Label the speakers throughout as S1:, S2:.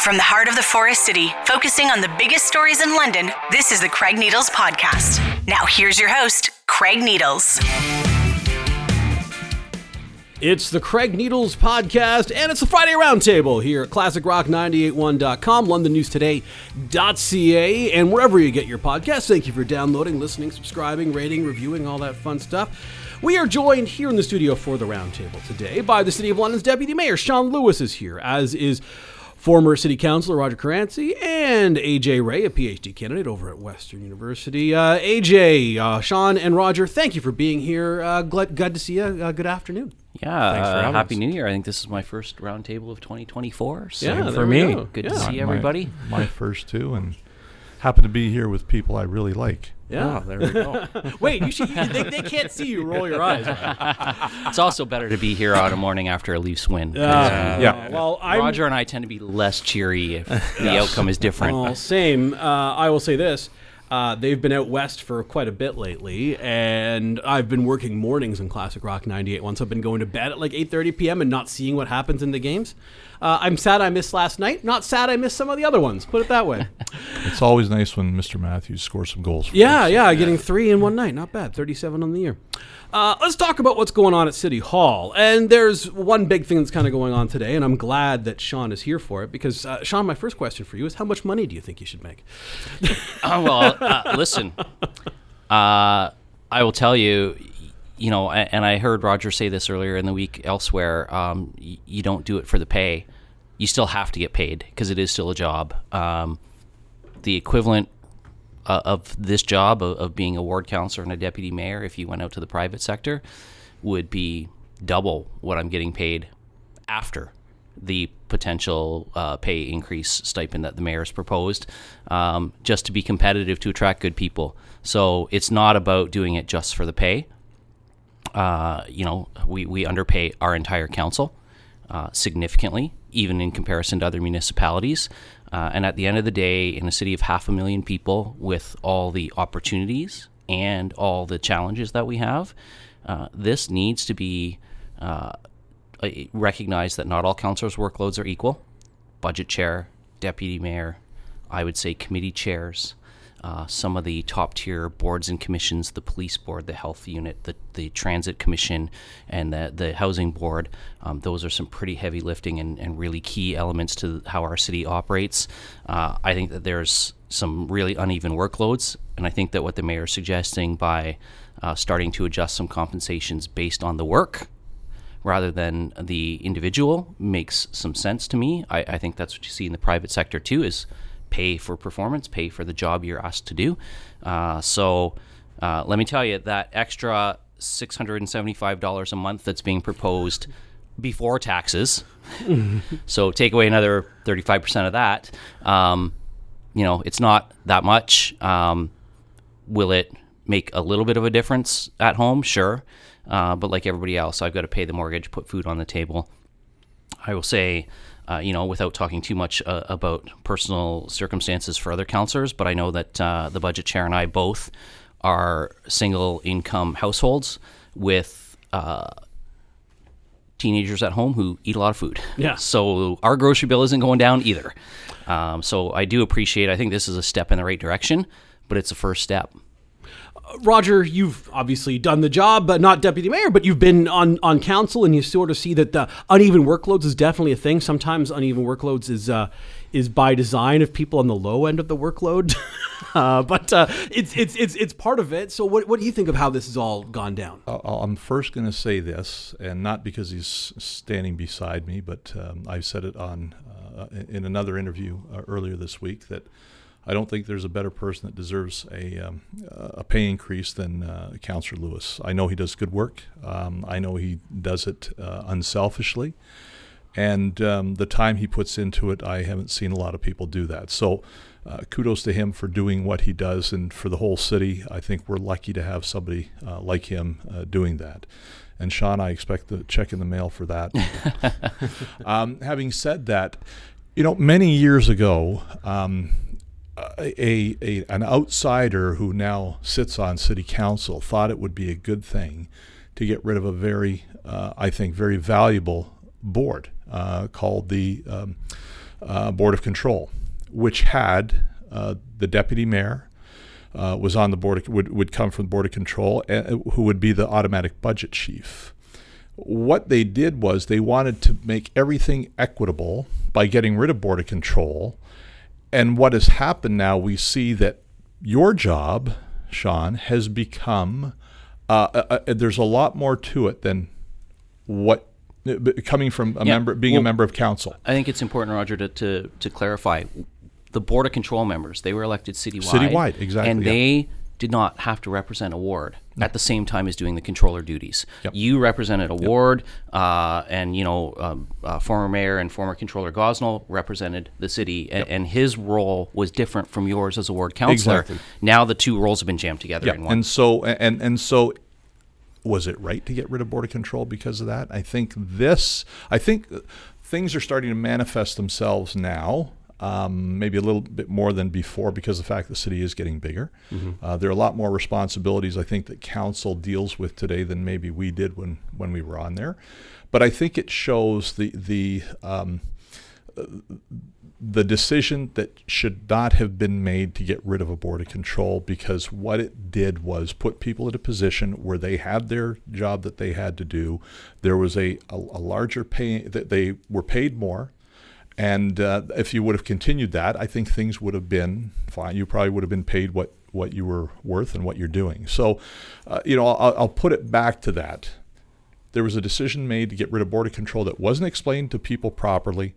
S1: From the heart of the Forest City, focusing on the biggest stories in London, this is the Craig Needles Podcast. Now, here's your host, Craig Needles.
S2: It's the Craig Needles Podcast, and it's the Friday Roundtable here at ClassicRock981.com, LondonNewsToday.ca, and wherever you get your podcasts. Thank you for downloading, listening, subscribing, rating, reviewing, all that fun stuff. We are joined here in the studio for the roundtable today by the City of London's Deputy Mayor, Shawn Lewis, is here, as is former City Councilor Roger Caranci and AJ Wray, a PhD candidate over at Western University. Uh, AJ, uh, Shawn, and Roger, thank you for being here. Uh, glad, glad to see you. Uh, good afternoon.
S3: Yeah,
S4: Thanks for
S3: uh,
S4: having
S3: happy
S4: us.
S3: New Year. I think this is my first roundtable of 2024. So
S2: Yeah,
S4: for me.
S2: go.
S3: good
S2: Yeah.
S3: to see everybody.
S4: My, first two, and happen to be here with people I really like.
S2: Yeah.
S4: Oh, there we go.
S2: Wait, you should, you, they, they can't see you. Roll your eyes.
S3: It's also better to be here on a morning after a Leafs win. 'cause,
S2: Uh,
S4: yeah.
S2: Well, I'm,
S3: Roger and I tend to be less cheery if the outcome is different.
S2: Well, same. Uh, I will say this. Uh, they've been out west for quite a bit lately, and I've been working mornings in Classic Rock 98 once. I've been going to bed at like 8.30 p.m. and not seeing what happens in the games. Uh, I'm sad I missed last night. Not sad I missed some of the other ones. Put it that way.
S4: it's always nice when Mr. Matthews scores some goals. For
S2: Yeah,
S4: us.
S2: yeah, getting three in one night. Not bad. 37 on the year. Uh, let's talk about what's going on at City Hall. And there's one big thing that's kind of going on today, and I'm glad that Shawn is here for it because, uh, Shawn, my first question for you is how much money do you think you should make?
S3: Oh, well, uh, listen, uh, I will tell you, y- you know, and I heard Roger say this earlier in the week elsewhere. Um, you don't do it for the pay; you still have to get paid because it is still a job. Um, the equivalent uh, of this job of, of being a ward counselor and a deputy mayor, if you went out to the private sector, would be double what I'm getting paid after the potential uh, pay increase stipend that the mayor's proposed, um, just to be competitive to attract good people. So it's not about doing it just for the pay. Uh, you know, we, we underpay our entire council uh, significantly, even in comparison to other municipalities. Uh, and at the end of the day, in a city of half a million people, with all the opportunities and all the challenges that we have, uh, this needs to be uh, I that not all councilors' workloads are equal. Budget chair, deputy mayor, I would say committee chairs, uh, some of the top tier boards and commissions, the police board, the health unit, the, the transit commission, and the, the housing board. Um, those are some pretty heavy lifting and, and really key elements to how our city operates. Uh, I think that there's some really uneven workloads, and I think that what the mayor is suggesting by uh, starting to adjust some compensations based on the work rather than the individual makes some sense to me. I, I think that's what you see in the private sector too: is pay for performance, pay for the job you're asked to do. Uh, so uh, let me tell you that extra six hundred and seventy-five dollars a month that's being proposed before taxes. so take away another thirty-five percent of that. Um, you know, it's not that much. Um, will it make a little bit of a difference at home? Sure. Uh, but like everybody else, I've got to pay the mortgage, put food on the table. I will say, uh, you know, without talking too much uh, about personal circumstances for other counselors, but I know that uh, the budget chair and I both are single income households with uh, teenagers at home who eat a lot of food.
S2: Yeah.
S3: So our grocery bill isn't going down either. Um, so I do appreciate. I think this is a step in the right direction, but it's a first step.
S2: Roger, you've obviously done the job, but not deputy mayor, but you've been on, on council and you sort of see that the uneven workloads is definitely a thing. Sometimes uneven workloads is uh, is by design of people on the low end of the workload. uh, but uh, it's, it's, it's, it's part of it. So what, what do you think of how this has all gone down?
S4: I'm first going to say this, and not because he's standing beside me, but um, I've said it on uh, in another interview uh, earlier this week that I don't think there's a better person that deserves a um, a pay increase than uh, Councillor Lewis. I know he does good work. Um, I know he does it uh, unselfishly, and um, the time he puts into it, I haven't seen a lot of people do that. So. Uh, kudos to him for doing what he does, and for the whole city. I think we're lucky to have somebody uh, like him uh, doing that. And Shawn, I expect the check in the mail for that. um, having said that, you know, many years ago, um, a, a an outsider who now sits on city council thought it would be a good thing to get rid of a very, uh, I think, very valuable board uh, called the um, uh, board of control, which had uh, the deputy mayor. Uh, was on the board of, would, would come from the board of control who would be the automatic budget chief what they did was they wanted to make everything equitable by getting rid of board of control and what has happened now we see that your job shawn has become uh, uh, uh there's a lot more to it than what coming from a yeah. member being well, a member of council
S3: i think it's important roger to, to, to clarify the board of control members they were elected citywide
S4: citywide exactly
S3: and
S4: yeah.
S3: they did not have to represent a ward. At the same time as doing the controller duties. Yep. You represented a yep. ward, uh, and you know, um, uh, former mayor and former controller Gosnell represented the city, yep. and, and, his role was different from yours as a ward councillor.
S4: Exactly.
S3: Now the two roles have been jammed together in one.
S4: And so, and and so, was it right to get rid of board of control because of that? I think this. I think things are starting to manifest themselves now um, maybe a little bit more than before because of the fact the city is getting bigger. Mm-hmm. Uh, there are a lot more responsibilities I think that council deals with today than maybe we did when when we were on there. But I think it shows the the um, the decision that should not have been made to get rid of a board of control because what it did was put people in a position where they had their job that they had to do. There was a, a, a larger pay that they were paid more and uh, if you would have continued that, I think things would have been fine. You probably would have been paid what, what you were worth and what you're doing. So, uh, you know, I'll, I'll put it back to that. There was a decision made to get rid of board of control that wasn't explained to people properly.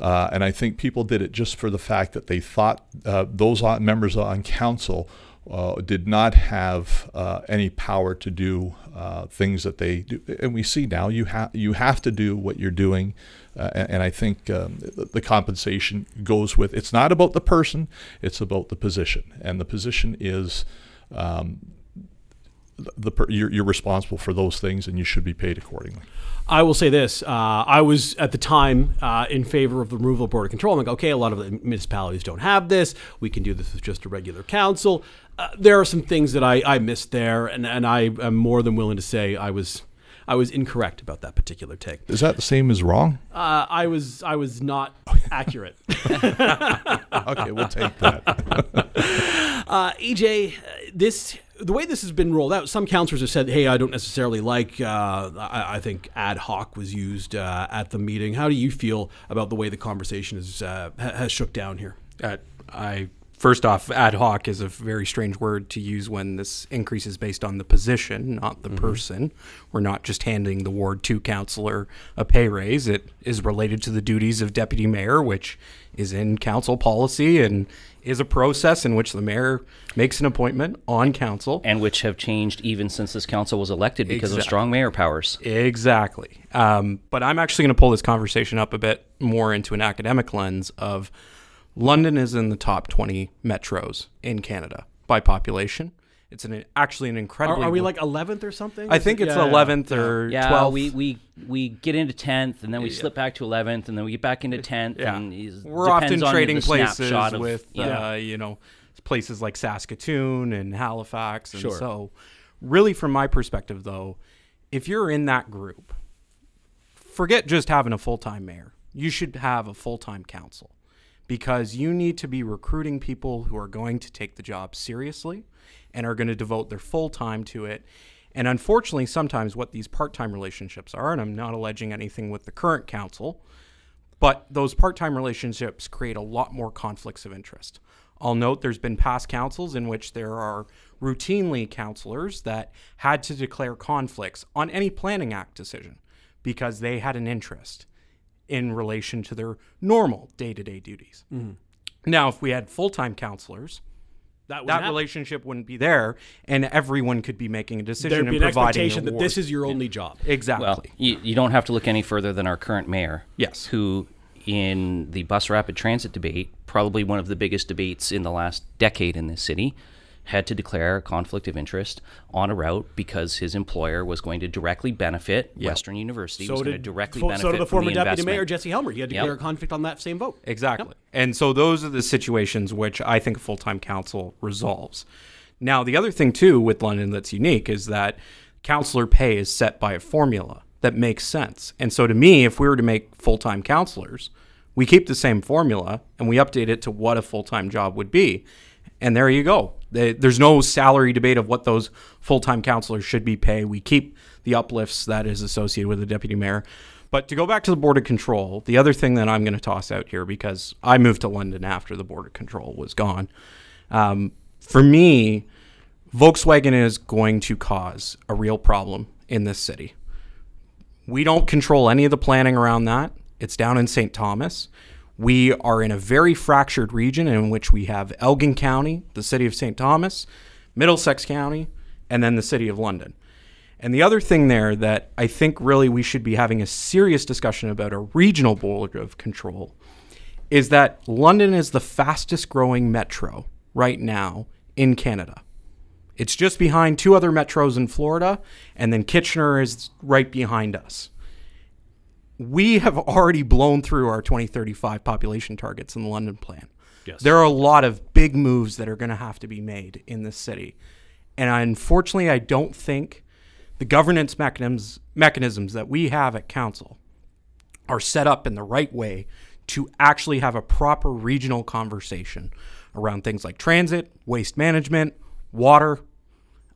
S4: Uh, and I think people did it just for the fact that they thought uh, those members on council uh, did not have uh, any power to do uh, things that they do. And we see now you have you have to do what you're doing, uh, and, and, I think um, the, compensation goes with. It's not about the person; it's about the position, and the position is. Um, the, the you're, you're responsible for those things, and you should be paid accordingly.
S2: I will say this: uh, I was at the time uh, in favor of the removal of board of control. I'm like, okay, a lot of the municipalities don't have this. We can do this with just a regular council. Uh, there are some things that I, I missed there, and, and I am more than willing to say I was I was incorrect about that particular take.
S4: Is that the same as wrong?
S2: Uh, I was I was not accurate.
S4: okay, we'll take that.
S2: uh, AJ, this the way this has been rolled out, some counselors have said, "Hey, I don't necessarily like." Uh, I, I, think ad hoc was used uh, at the meeting. How do you feel about the way the conversation is uh, has shook down here?
S5: Uh, I first off, ad hoc is a very strange word to use when this increase is based on the position, not the mm-hmm. person. We're not just handing the Ward 2 councillor a pay raise. It is related to the duties of deputy mayor, which is in council policy and is a process in which the mayor makes an appointment on council.
S3: And which have changed even since this council was elected because exactly. of strong mayor powers.
S5: Exactly. Um, but I'm actually going to pull this conversation up a bit more into an academic lens of London is in the top 20 metros in Canada by population. It's an actually an incredible.
S2: Are, are we like 11th or something?
S5: I think it's yeah, 11th yeah. or
S3: yeah.
S5: 12th.
S3: we we we get into 10th and then we yeah. slip back to 11th and then we get back into 10th.
S5: Yeah.
S3: And
S5: we're often trading places of, with you know, uh, you know places like Saskatoon and Halifax, and sure. so really from my perspective though, if you're in that group, forget just having a full time mayor. You should have a full time council because you need to be recruiting people who are going to take the job seriously and are going to devote their full time to it. And unfortunately, sometimes what these part time relationships are, and I'm not alleging anything with the current council, but those part time relationships create a lot more conflicts of interest. I'll note there's been past councils in which there are routinely counselors that had to declare conflicts on any Planning Act decision because they had an interest in relation to their normal day to day duties. Mm-hmm. Now, if we had full time counselors, that, that relationship wouldn't be there, and everyone could be making a decision
S2: There'd
S5: and
S2: be
S5: an providing
S2: expectation that this is your only job.
S5: Exactly.
S3: Well, you, you don't have to look any further than our current mayor.
S5: Yes.
S3: Who, in the bus rapid transit debate, probably one of the biggest debates in the last decade in this city, had to declare a conflict of interest on a route because his employer was going to directly benefit yep. Western University.
S2: So
S3: was
S2: did,
S3: going to directly benefit. So
S2: did the former
S3: the
S2: deputy mayor Jesse Helmer. He had to yep. declare a conflict on that same vote.
S5: Exactly. Yep. And so those are the situations which I think a full time council resolves. Now, the other thing too with London that's unique is that counselor pay is set by a formula that makes sense. And so to me, if we were to make full time counselors, We keep the same formula and we update it to what a full time job would be. And there you go. There's no salary debate of what those full time counselors should be paid. We keep the uplifts that is associated with the deputy mayor. But to go back to the Board of Control, the other thing that I'm going to toss out here because I moved to London after the Board of Control was gone. Um, for me, Volkswagen is going to cause a real problem in this city. We don't control any of the planning around that. It's down in St. Thomas. We are in a very fractured region in which we have Elgin County, the city of St. Thomas, Middlesex County, and then the city of London. And the other thing there that I think really we should be having a serious discussion about a regional board of control is that London is the fastest growing metro right now in Canada. It's just behind two other metros in Florida, and then Kitchener is right behind us. We have already blown through our 2035 population targets in the London plan. Yes. There are a lot of big moves that are going to have to be made in this city. And unfortunately, I don't think the governance mechanisms, mechanisms that we have at council are set up in the right way to actually have a proper regional conversation around things like transit, waste management, water,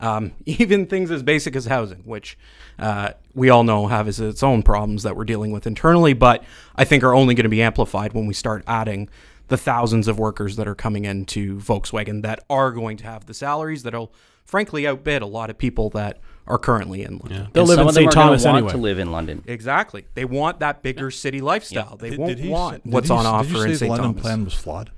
S5: um, even things as basic as housing, which uh, we all know have its own problems that we're dealing with internally, but I think are only going to be amplified when we start adding the thousands of workers that are coming into Volkswagen that are going to have the salaries that'll frankly outbid a lot of people that are currently in London. Yeah.
S3: They'll and live in St. Thomas anyway. To live in London.
S5: Exactly. They want that bigger city lifestyle. Yeah. They did, won't did want what's on offer in St.
S4: London
S5: Thomas.
S4: plan was flawed.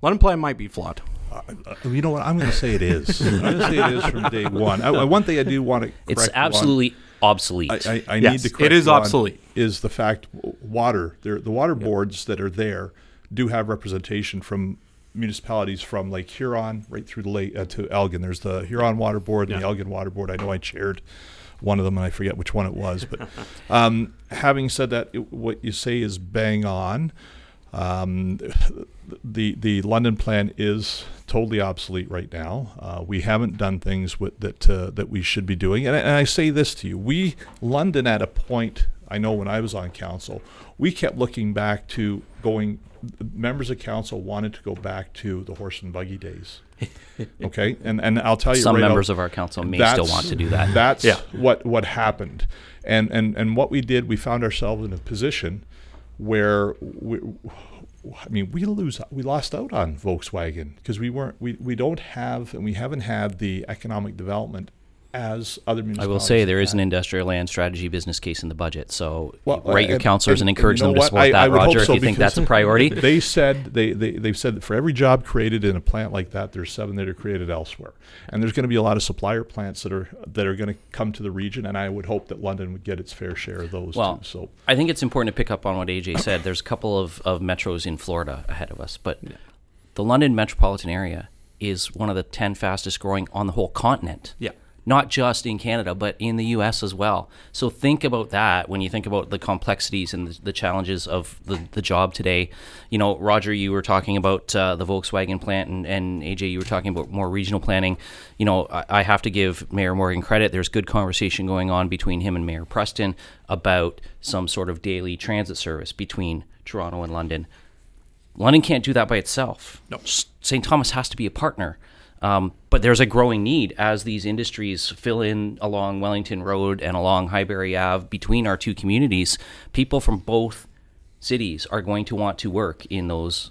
S5: London plan might be flawed.
S4: Uh, you know what? I'm going to say it is. I'm going to say it is from day one. I, one thing I do want to
S3: it's absolutely obsolete.
S4: I, I, I yes, need to correct
S5: it is obsolete.
S4: Is the fact water? There, The water boards that are there do have representation from municipalities from Lake Huron right through the lake uh, to Elgin. There's the Huron Water Board and yeah. the Elgin Water Board. I know I chaired one of them, and I forget which one it was. But um, having said that, it, what you say is bang on. Um, the the London plan is totally obsolete right now. Uh, we haven't done things with, that uh, that we should be doing, and, and I say this to you: we London at a point. I know when I was on council, we kept looking back to going. Members of council wanted to go back to the horse and buggy days. okay, and and I'll tell you,
S3: some
S4: right
S3: members of our council may still want to do that.
S4: That's yeah. what what happened, and and and what we did. We found ourselves in a position where we, I mean, we lose, we lost out on Volkswagen because we weren't, we, we don't have, and we haven't had the economic development as other municipalities.
S3: I will say there is an industrial land strategy business case in the budget. So well, write your councillors and, and, encourage and you know them to support I, that, I Roger, so, if you think that's a priority.
S4: They said they, they they've said that for every job created in a plant like that, there's seven that are created elsewhere, and there's going to be a lot of supplier plants that are that are going to come to the region, and I would hope that London would get its fair share of those.
S3: Well,
S4: too, so
S3: I think it's important to pick up on what AJ said. There's a couple of, of metros in Florida ahead of us, but the London metropolitan area is one of the 10 fastest growing on the whole continent.
S5: Yeah
S3: not just in Canada, but in the US as well. So think about that when you think about the complexities and the, the challenges of the, the job today. You know, Roger, you were talking about uh, the Volkswagen plant, and, and AJ, you were talking about more regional planning. You know, I, I have to give Mayor Morgan credit. There's good conversation going on between him and Mayor Preston about some sort of daily transit service between Toronto and London. London can't do that by itself.
S5: No.
S3: St. Thomas has to be a partner. Um, but there's a growing need as these industries fill in along Wellington Road and along Highbury Ave between our two communities. People from both cities are going to want to work in those,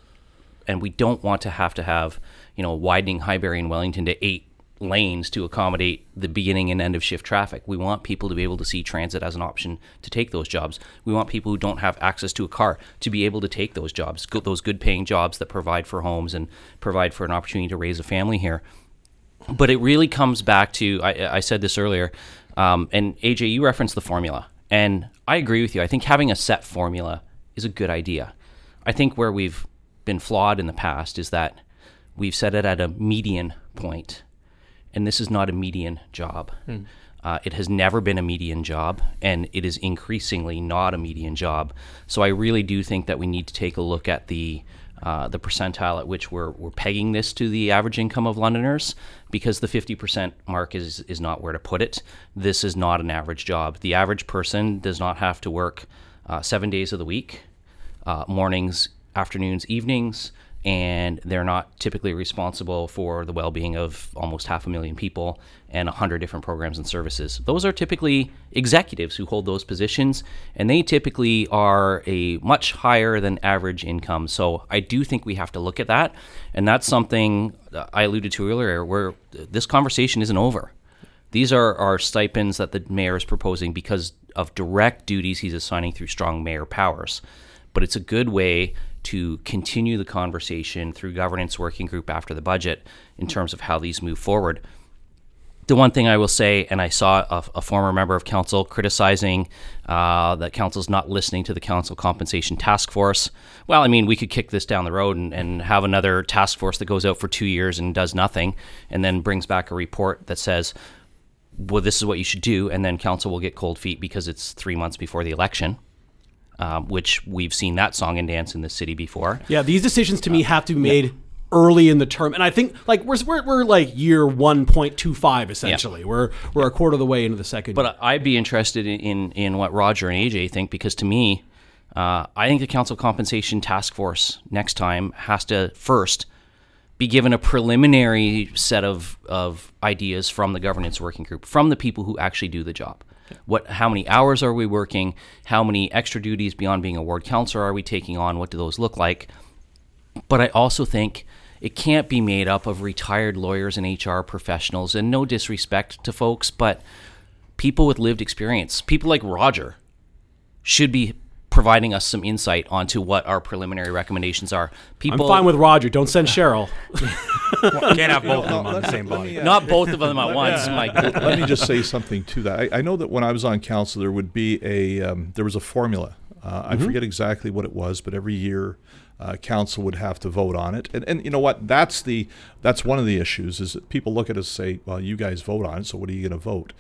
S3: and we don't want to have to have you know widening Highbury and Wellington to eight lanes to accommodate the beginning and end of shift traffic. We want people to be able to see transit as an option to take those jobs. We want people who don't have access to a car to be able to take those jobs, those good paying jobs that provide for homes and provide for an opportunity to raise a family here. But it really comes back to I, I said this earlier, um, and AJ, you referenced the formula. And I agree with you. I think having a set formula is a good idea. I think where we've been flawed in the past is that we've set it at a median point and this is not a median job. Hmm. Uh, it has never been a median job, and it is increasingly not a median job. So I really do think that we need to take a look at the uh, the percentile at which we're, we're pegging this to the average income of Londoners, because the 50% mark is is not where to put it. This is not an average job. The average person does not have to work uh, seven days of the week. uh, mornings, afternoons, evenings, and they're not typically responsible for the well-being of almost half a million people and 100 different programs and services. Those are typically executives who hold those positions and they typically are a much higher than average income. So i do think we have to look at that and that's something i alluded to earlier where this conversation isn't over. These are, are stipends that the mayor is proposing because of direct duties he's assigning through strong mayor powers. But it's a good way to continue the conversation through governance working group after the budget in terms of how these move forward. The one thing I will say, and I saw a, a former member of council criticizing uh, that council's not listening to the council compensation task force. Well, I mean, we could kick this down the road and, and have another task force that goes out for two years and does nothing, and then brings back a report that says, well, this is what you should do, and then council will get cold feet because it's three months before the election um, which we've seen that song and dance in the city before.
S2: Yeah, these decisions to me have to be made. Yeah. Early in the term, and I think like we're we're, we're like year one point two five essentially. Yeah. We're we're a quarter of the way into the second.
S3: But year. I'd be interested in, in, in what Roger and AJ think because to me, uh, I think the council compensation task force next time has to first be given a preliminary set of, of ideas from the governance working group, from the people who actually do the job. What, how many hours are we working? How many extra duties beyond being a ward counselor are we taking on? What do those look like? But I also think it can't be made up of retired lawyers and HR professionals. And no disrespect to folks, but people with lived experience, people like Roger, should be providing us some insight onto what our preliminary recommendations are.
S2: People, I'm fine with Roger. Don't send Cheryl.
S5: well, can't have both of them on the same body.
S3: Uh, Not both of them at once.
S4: Yeah. Let me just say something to that. I, I, know that when I was on council, there would be a um, there was a formula. Uh, I mm-hmm. forget exactly what it was, but every year. Uh, council would have to vote on it, and and you know what? That's the that's one of the issues is that people look at us and say, well, you guys vote on it, so what are you going to vote?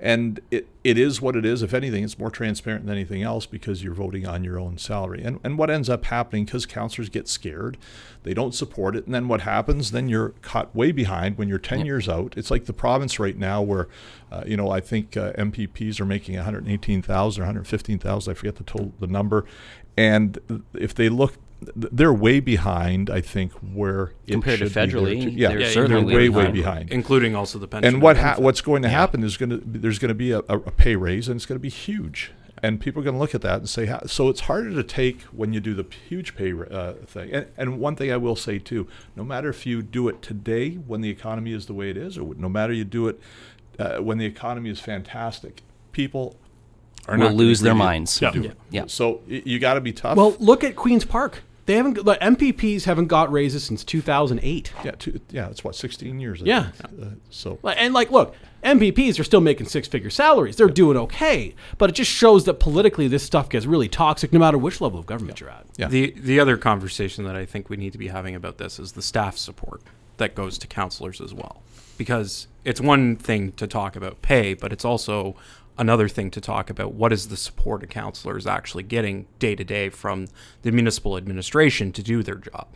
S4: And it, it is what it is. If anything, it's more transparent than anything else because you're voting on your own salary. And, and what ends up happening, because counselors get scared, they don't support it. And then what happens? Then you're caught way behind when you're 10 yep. years out. It's like the province right now where, uh, you know, I think uh, MPPs are making 118,000 or 115,000. I forget the total, the number. And if they look they're way behind. I think where
S3: compared to federally,
S4: to, yeah, yeah, they're way way behind,
S5: including also the pension.
S4: And what ha- what's going to yeah. happen is going to there's going to be a, a, pay raise, and it's going to be huge. And people are going to look at that and say, so it's harder to take when you do the huge pay uh, thing. And, and one thing I will say too, no matter if you do it today when the economy is the way it is, or no matter you do it uh, when the economy is fantastic, people
S3: are will lose their minds.
S4: Yeah. yeah. yeah. So you got to be tough.
S2: Well, look at Queens Park. They haven't. The MPPs haven't got raises since 2008.
S4: Yeah, two, yeah, it's what 16 years.
S2: yeah. Uh, so and like, look, MPPs are still making six-figure salaries. They're doing okay, but it just shows that politically this stuff gets really toxic, no matter which level of government
S5: yeah.
S2: you're at.
S5: Yeah. The the other conversation that I think we need to be having about this is the staff support that goes to counselors as well, because it's one thing to talk about pay, but it's also another thing to talk about what is the support a counselor is actually getting day to day from the municipal administration to do their job.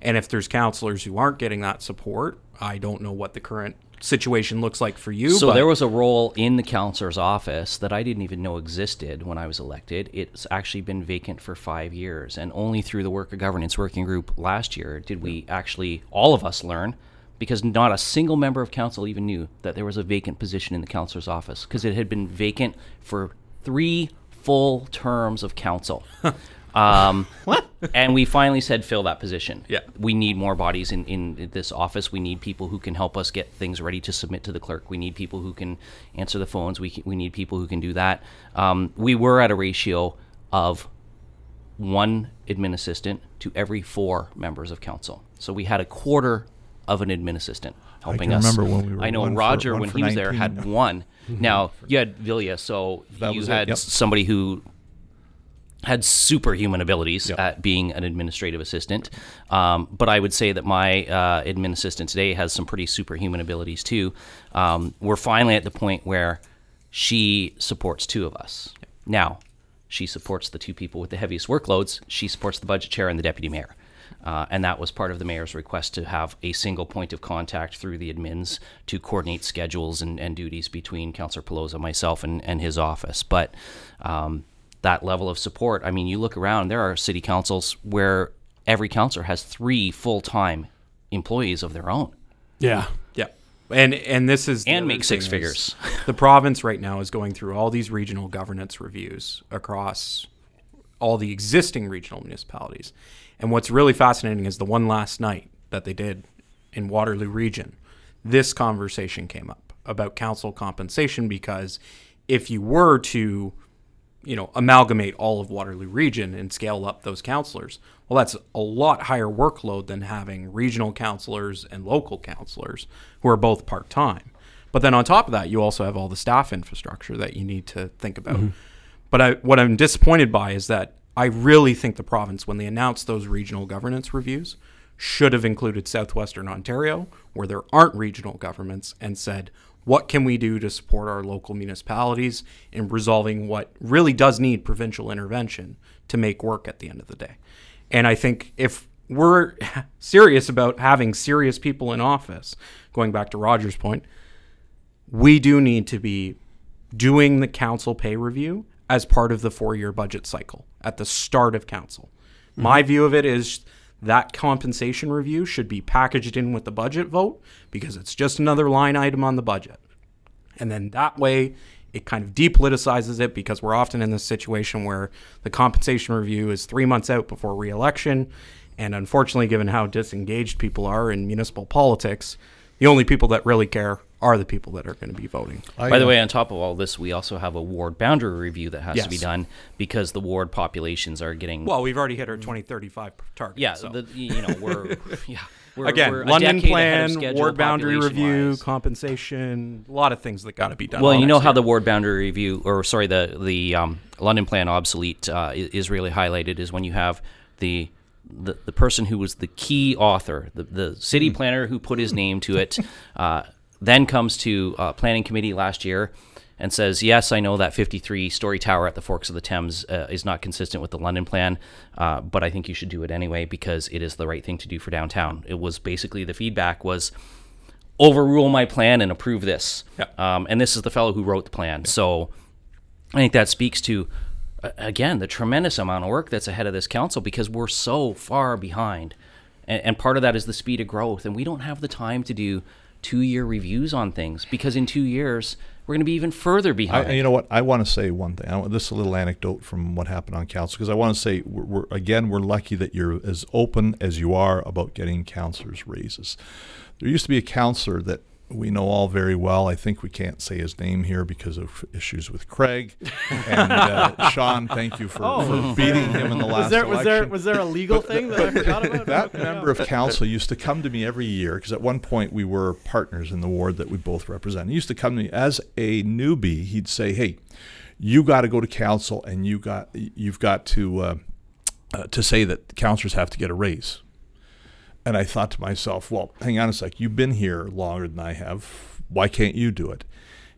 S5: And if there's counselors who aren't getting that support, I don't know what the current situation looks like for you.
S3: So there was a role in the counselor's office that I didn't even know existed when I was elected. It's actually been vacant for five years, and only through the work of governance working group last year did we actually all of us learn because not a single member of council even knew that there was a vacant position in the councilor's office because it had been vacant for three full terms of council. Um, what? and we finally said fill that position.
S5: Yeah.
S3: We need more bodies in, in this office. We need people who can help us get things ready to submit to the clerk. We need people who can answer the phones. We, we need people who can do that. Um, we were at a ratio of one admin assistant to every four members of council. So we had a quarter of an admin assistant helping
S4: I
S3: us.
S4: Remember when we were
S3: I know Roger for, when he was there had one. now you had Vilya, so that you had yep. somebody who had superhuman abilities yep. at being an administrative assistant. Um, but I would say that my uh, admin assistant today has some pretty superhuman abilities too. Um, we're finally at the point where she supports two of us. Now, she supports the two people with the heaviest workloads. She supports the budget chair and the deputy mayor. Uh, and that was part of the mayor's request to have a single point of contact through the admins to coordinate schedules and, and duties between Councillor Peloza, myself, and, and his office. But um, that level of support. I mean, you look around, there are city councils where every councilor has three full time employees of their own.
S2: Yeah.
S5: Yeah. And and this is
S3: and make six figures.
S5: the province right now is going through all these regional governance reviews across all the existing regional municipalities. And what's really fascinating is the one last night that they did in Waterloo region. This conversation came up about council compensation because if you were to you know amalgamate all of Waterloo region and scale up those councilors, well that's a lot higher workload than having regional councilors and local councilors who are both part-time. But then on top of that, you also have all the staff infrastructure that you need to think about. Mm-hmm. But I, what I'm disappointed by is that I really think the province, when they announced those regional governance reviews, should have included southwestern Ontario, where there aren't regional governments, and said, what can we do to support our local municipalities in resolving what really does need provincial intervention to make work at the end of the day? And I think if we're serious about having serious people in office, going back to Roger's point, we do need to be doing the council pay review as part of the four year budget cycle at the start of council. Mm-hmm. My view of it is that compensation review should be packaged in with the budget vote because it's just another line item on the budget. And then that way, it kind of depoliticizes it because we're often in this situation where the compensation review is three months out before reelection. And unfortunately, given how disengaged people are in municipal politics, the only people that really care are the people that are going to be voting.
S3: I, By the way, on top of all this, we also have a ward boundary review that has yes. to be done because the ward populations are getting.
S5: Well, we've already hit our 2035 target.
S3: Yeah, so. the, you know we're yeah. We're,
S5: Again,
S3: we're
S5: London plan, ward boundary review, wise. compensation, a lot of things that got to be done.
S3: Well, you know how year. the ward boundary review, or sorry, the the um, London plan obsolete uh, is really highlighted is when you have the the, the person who was the key author, the, the city hmm. planner who put his name to it, uh, then comes to uh, planning committee last year and says, "Yes, I know that 53 story tower at the Forks of the Thames uh, is not consistent with the London plan, uh, but I think you should do it anyway because it is the right thing to do for downtown." It was basically the feedback was overrule my plan and approve this. Yeah. Um, and this is the fellow who wrote the plan. Yeah. So I think that speaks to again the tremendous amount of work that's ahead of this council because we're so far behind. And, and part of that is the speed of growth, and we don't have the time to do two year reviews on things because in two years we're going to be even further behind.
S4: I, you know what? I want to say one thing. I want, this is a little anecdote from what happened on council because I want to say we're, we're, again we're lucky that you're as open as you are about getting councilors raises. There used to be a counselor that we know all very well. I think we can't say his name here because of issues with Craig. And uh, Shawn, thank you for, oh. for beating him in the last
S2: was there,
S4: election.
S2: Was there, was there a legal thing that I forgot about?
S4: That member of council used to come to me every year because at one point we were partners in the ward that we both represent. He used to come to me as a newbie. He'd say, "Hey, you got to go to council and you got you've got to." Uh, uh, to say that councilors have to get a raise. And I thought to myself, well, hang on a sec. You've been here longer than I have. Why can't you do it?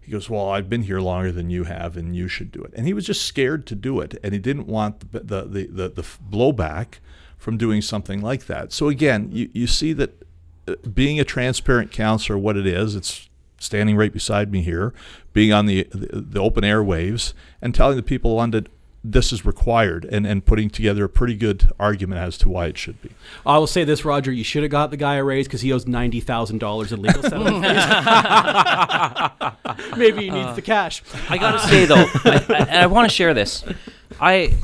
S4: He goes, well, I've been here longer than you have, and you should do it. And he was just scared to do it, and he didn't want the the the, the, the blowback from doing something like that. So again, you, you see that uh, being a transparent counselor, what it is, it's standing right beside me here, being on the, the, the open airwaves, and telling the people of London, this is required and, and putting together a pretty good argument as to why it should be.
S2: I will say this, Roger, you should have got the guy a raise because he owes $90,000 in legal settlement fees. Maybe he needs uh, the cash.
S3: I got to say, though, I, I, I want to share this. I,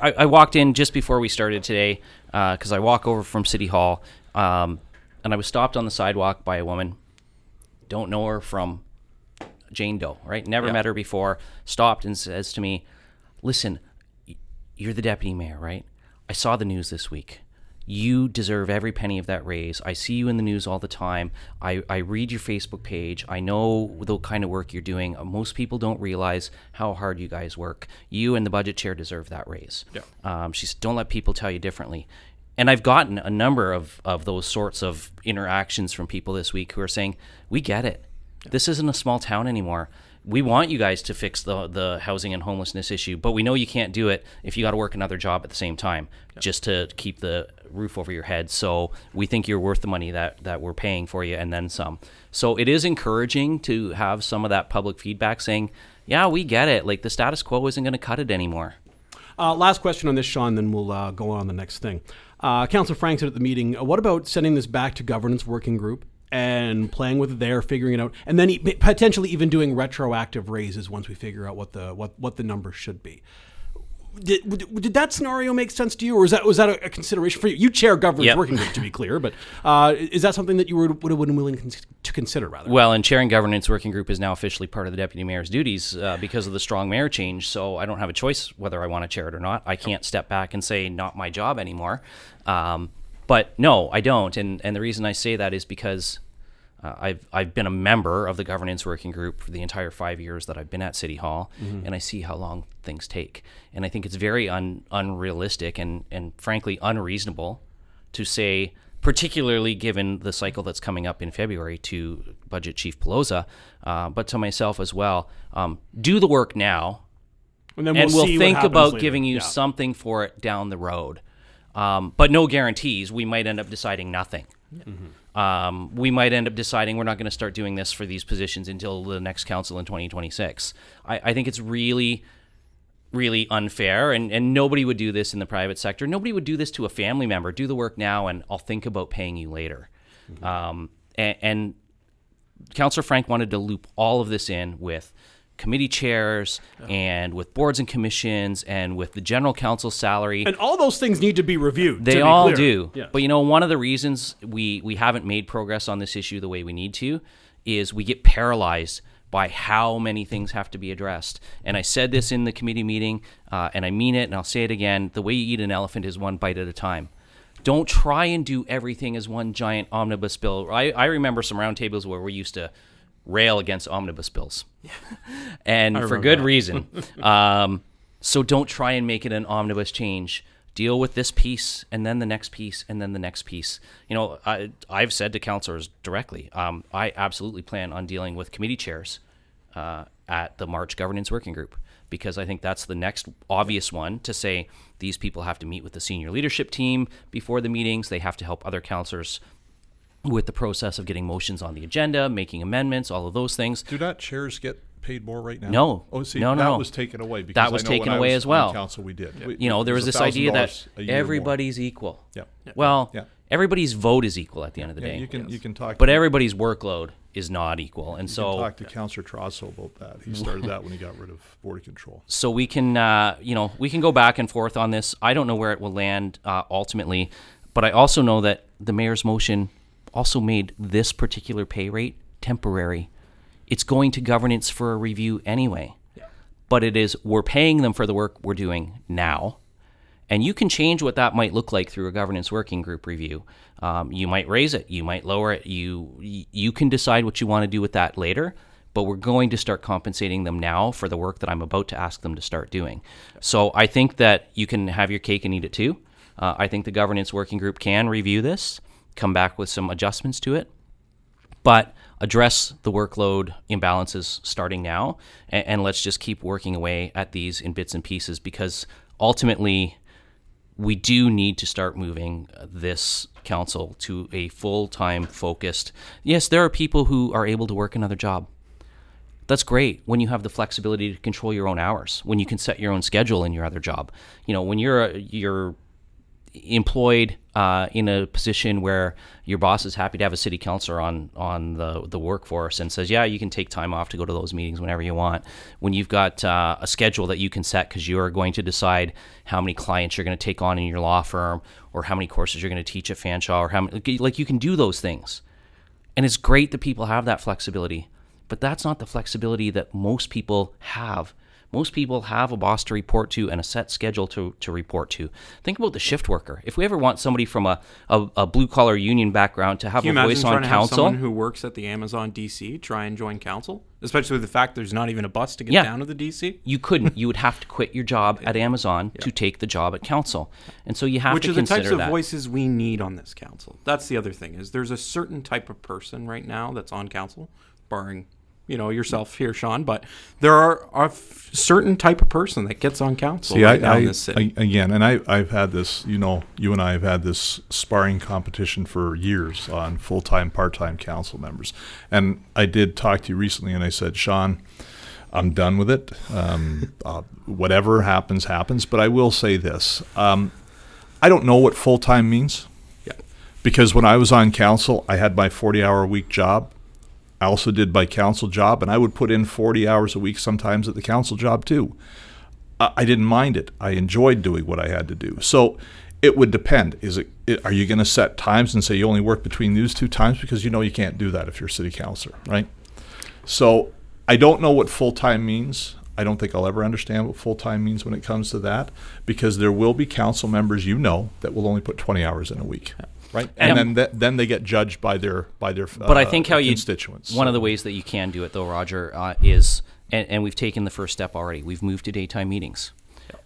S3: I, I, walked in just before we started today because uh, I walk over from City Hall um, and I was stopped on the sidewalk by a woman. Don't know her from Jane Doe, right? Never yeah. met her before. Stopped and says to me, listen, you're the deputy mayor, right? I saw the news this week. You deserve every penny of that raise. I see you in the news all the time. I, I read your Facebook page. I know the kind of work you're doing. Uh, most people don't realize how hard you guys work. You and the budget chair deserve that raise. Yeah. Um, she said, don't let people tell you differently. And I've gotten a number of, of those sorts of interactions from people this week who are saying, we get it. This isn't a small town anymore we want you guys to fix the the housing and homelessness issue, but we know you can't do it if you got to work another job at the same time just to keep the roof over your head. So we think you're worth the money that that we're paying for you and then some. So it is encouraging to have some of that public feedback saying, "Yeah, we get it. Like the status quo isn't going to cut it anymore."
S2: Uh, last question on this, Shawn, then we'll uh, go on the next thing. Uh, Councillor Franke said at the meeting, what about sending this back to governance working group and playing with it there, figuring it out, and then potentially even doing retroactive raises once we figure out what the what what the numbers should be. Did, did that scenario make sense to you, or was that was that a, consideration for you? You chair governance yep. working group, to be clear, but uh, is that something that you would would have been willing to consider? Rather,
S3: well, and chairing governance working group is now officially part of the deputy mayor's duties uh, because of the strong mayor change. So I don't have a choice whether I want to chair it or not. I can't step back and say not my job anymore. Um, but no, I don't, and and the reason I say that is because uh, I've I've been a member of the governance working group for the entire five years that I've been at City Hall, mm-hmm. and I see how long things take. And I think it's very un, unrealistic and and frankly unreasonable to say, particularly given the cycle that's coming up in February to Budget Chief Peloza, uh, but to myself as well. Um, do the work now, and, we'll, and we'll think about later. giving you yeah. something for it down the road. Um, but no guarantees. We might end up deciding nothing. Mm-hmm. Um, we might end up deciding we're not going to start doing this for these positions until the next council in 2026. I, I think it's really, really unfair, and, and nobody would do this in the private sector. Nobody would do this to a family member. Do the work now, and I'll think about paying you later. Mm-hmm. Um, and, and Councillor Franke wanted to loop all of this in with committee chairs and with boards and commissions and with the general counsel salary.
S2: And all those things need to be reviewed.
S3: They
S2: all
S3: clear. do. Yes. But you know, one of the reasons we we haven't made progress on this issue the way we need to is we get paralyzed by how many things have to be addressed. And I said this in the committee meeting, uh, and I mean it, and I'll say it again: the way you eat an elephant is one bite at a time. Don't try and do everything as one giant omnibus bill. I, I remember some roundtables where we used to rail against omnibus bills, and for good that. reason. um, so don't try and make it an omnibus change. Deal with this piece, and then the next piece, and then the next piece. You know, I, I've said to councilors directly, um, I absolutely plan on dealing with committee chairs uh, at the March Governance Working Group because I think that's the next obvious one to say these people have to meet with the senior leadership team before the meetings. They have to help other councilors with the process of getting motions on the agenda, making amendments, all of those things.
S4: Do not chairs get paid more right now?
S3: No.
S4: Oh, see,
S3: no, no,
S4: that
S3: no.
S4: was taken away. Because
S3: that was taken away
S4: was
S3: as well.
S4: council, we did.
S3: We, you know, there was, was this idea that everybody's more. equal.
S4: Yeah.
S3: Well, yeah. everybody's vote is equal at the end of the
S4: yeah,
S3: day.
S4: You can yes. you can talk,
S3: but everybody's workload is not equal, and
S4: you
S3: so
S4: talk to Councillor Trosow about that. He started that when he got rid of board of control.
S3: So we can, uh, you know, we can go back and forth on this. I don't know where it will land uh, ultimately, but I also know that the mayor's motion also made this particular pay rate temporary. It's going to governance for a review anyway. But it is, we're paying them for the work we're doing now. And you can change what that might look like through a governance working group review. Um, you might raise it, you might lower it. You you can decide what you want to do with that later. But we're going to start compensating them now for the work that I'm about to ask them to start doing. So I think that you can have your cake and eat it too. Uh, I think the governance working group can review this come back with some adjustments to it, but address the workload imbalances starting now, and, and let's just keep working away at these in bits and pieces because ultimately we do need to start moving this council to a full-time focused. Yes, there are people who are able to work another job. That's great when you have the flexibility to control your own hours, when you can set your own schedule in your other job. You know, when you're you're employed uh, in a position where your boss is happy to have a city councilor on on the the workforce and says, yeah, you can take time off to go to those meetings whenever you want. When you've got uh, a schedule that you can set because you are going to decide how many clients you're going to take on in your law firm, or how many courses you're going to teach at Fanshawe, or how many, like you can do those things, and it's great that people have that flexibility. But that's not the flexibility that most people have most people have a boss to report to and a set schedule to, to report to. Think about the shift worker. If we ever want somebody from a, a, a blue collar union background to have a voice on council, someone
S5: who works at the Amazon DC try and join council, especially with the fact there's not even a bus to get yeah. down to the DC.
S3: You couldn't. you would have to quit your job at Amazon yeah. to take the job at council, and so you have
S5: Which
S3: to
S5: consider that.
S3: Which are the
S5: types
S3: that.
S5: of voices we need on this council. That's the other thing is there's a certain type of person right now that's on council, barring you know yourself here, Shawn, but there are a certain type of person that gets on council
S4: See,
S5: right
S4: I, I,
S5: in this city.
S4: I, again, and I, I've had this. You know, you and I have had this sparring competition for years on full time, part time council members, and I did talk to you recently, and I said, Shawn. I'm done with it. Um, uh, whatever happens, happens. But I will say this: um, I don't know what full time means.
S5: Yeah.
S4: Because when I was on council, I had my 40 hour week job. I also did my council job, and I would put in 40 hours a week sometimes at the council job too. I, didn't mind it. I enjoyed doing what I had to do. So it would depend. Is it, are you going to set times and say you only work between these two times because you know you can't do that if you're city councilor, right? So I don't know what full time means. I don't think I'll ever understand what full time means when it comes to that because there will be council members you know that will only put 20 hours in a week. Right, and, and then th- then they get judged by their by their.
S3: But uh, I think how
S4: constituents.
S3: you one of the ways that you can do it though, Roger, uh, is and, and we've taken the first step already. We've moved to daytime meetings.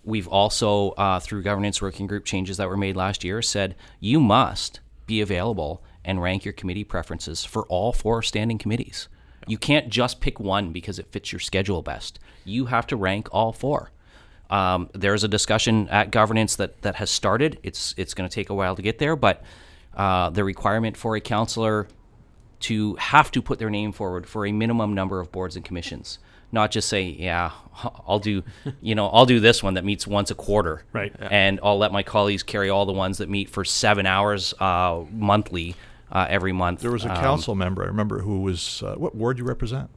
S3: We've also, uh, through governance working group changes that were made last year, said you must be available and rank your committee preferences for all four standing committees. You can't just pick one because it fits your schedule best. You have to rank all four. Um, there's a discussion at governance that, that has started. It's it's going to take a while to get there, but uh, the requirement for a councilor to have to put their name forward for a minimum number of boards and commissions not just say, yeah, I'll do, you know, I'll do this one that meets once a quarter,
S2: right?
S3: And I'll let my colleagues carry all the ones that meet for seven hours uh, monthly uh, every month.
S4: There was a um, council member I remember who was uh, what ward you represent?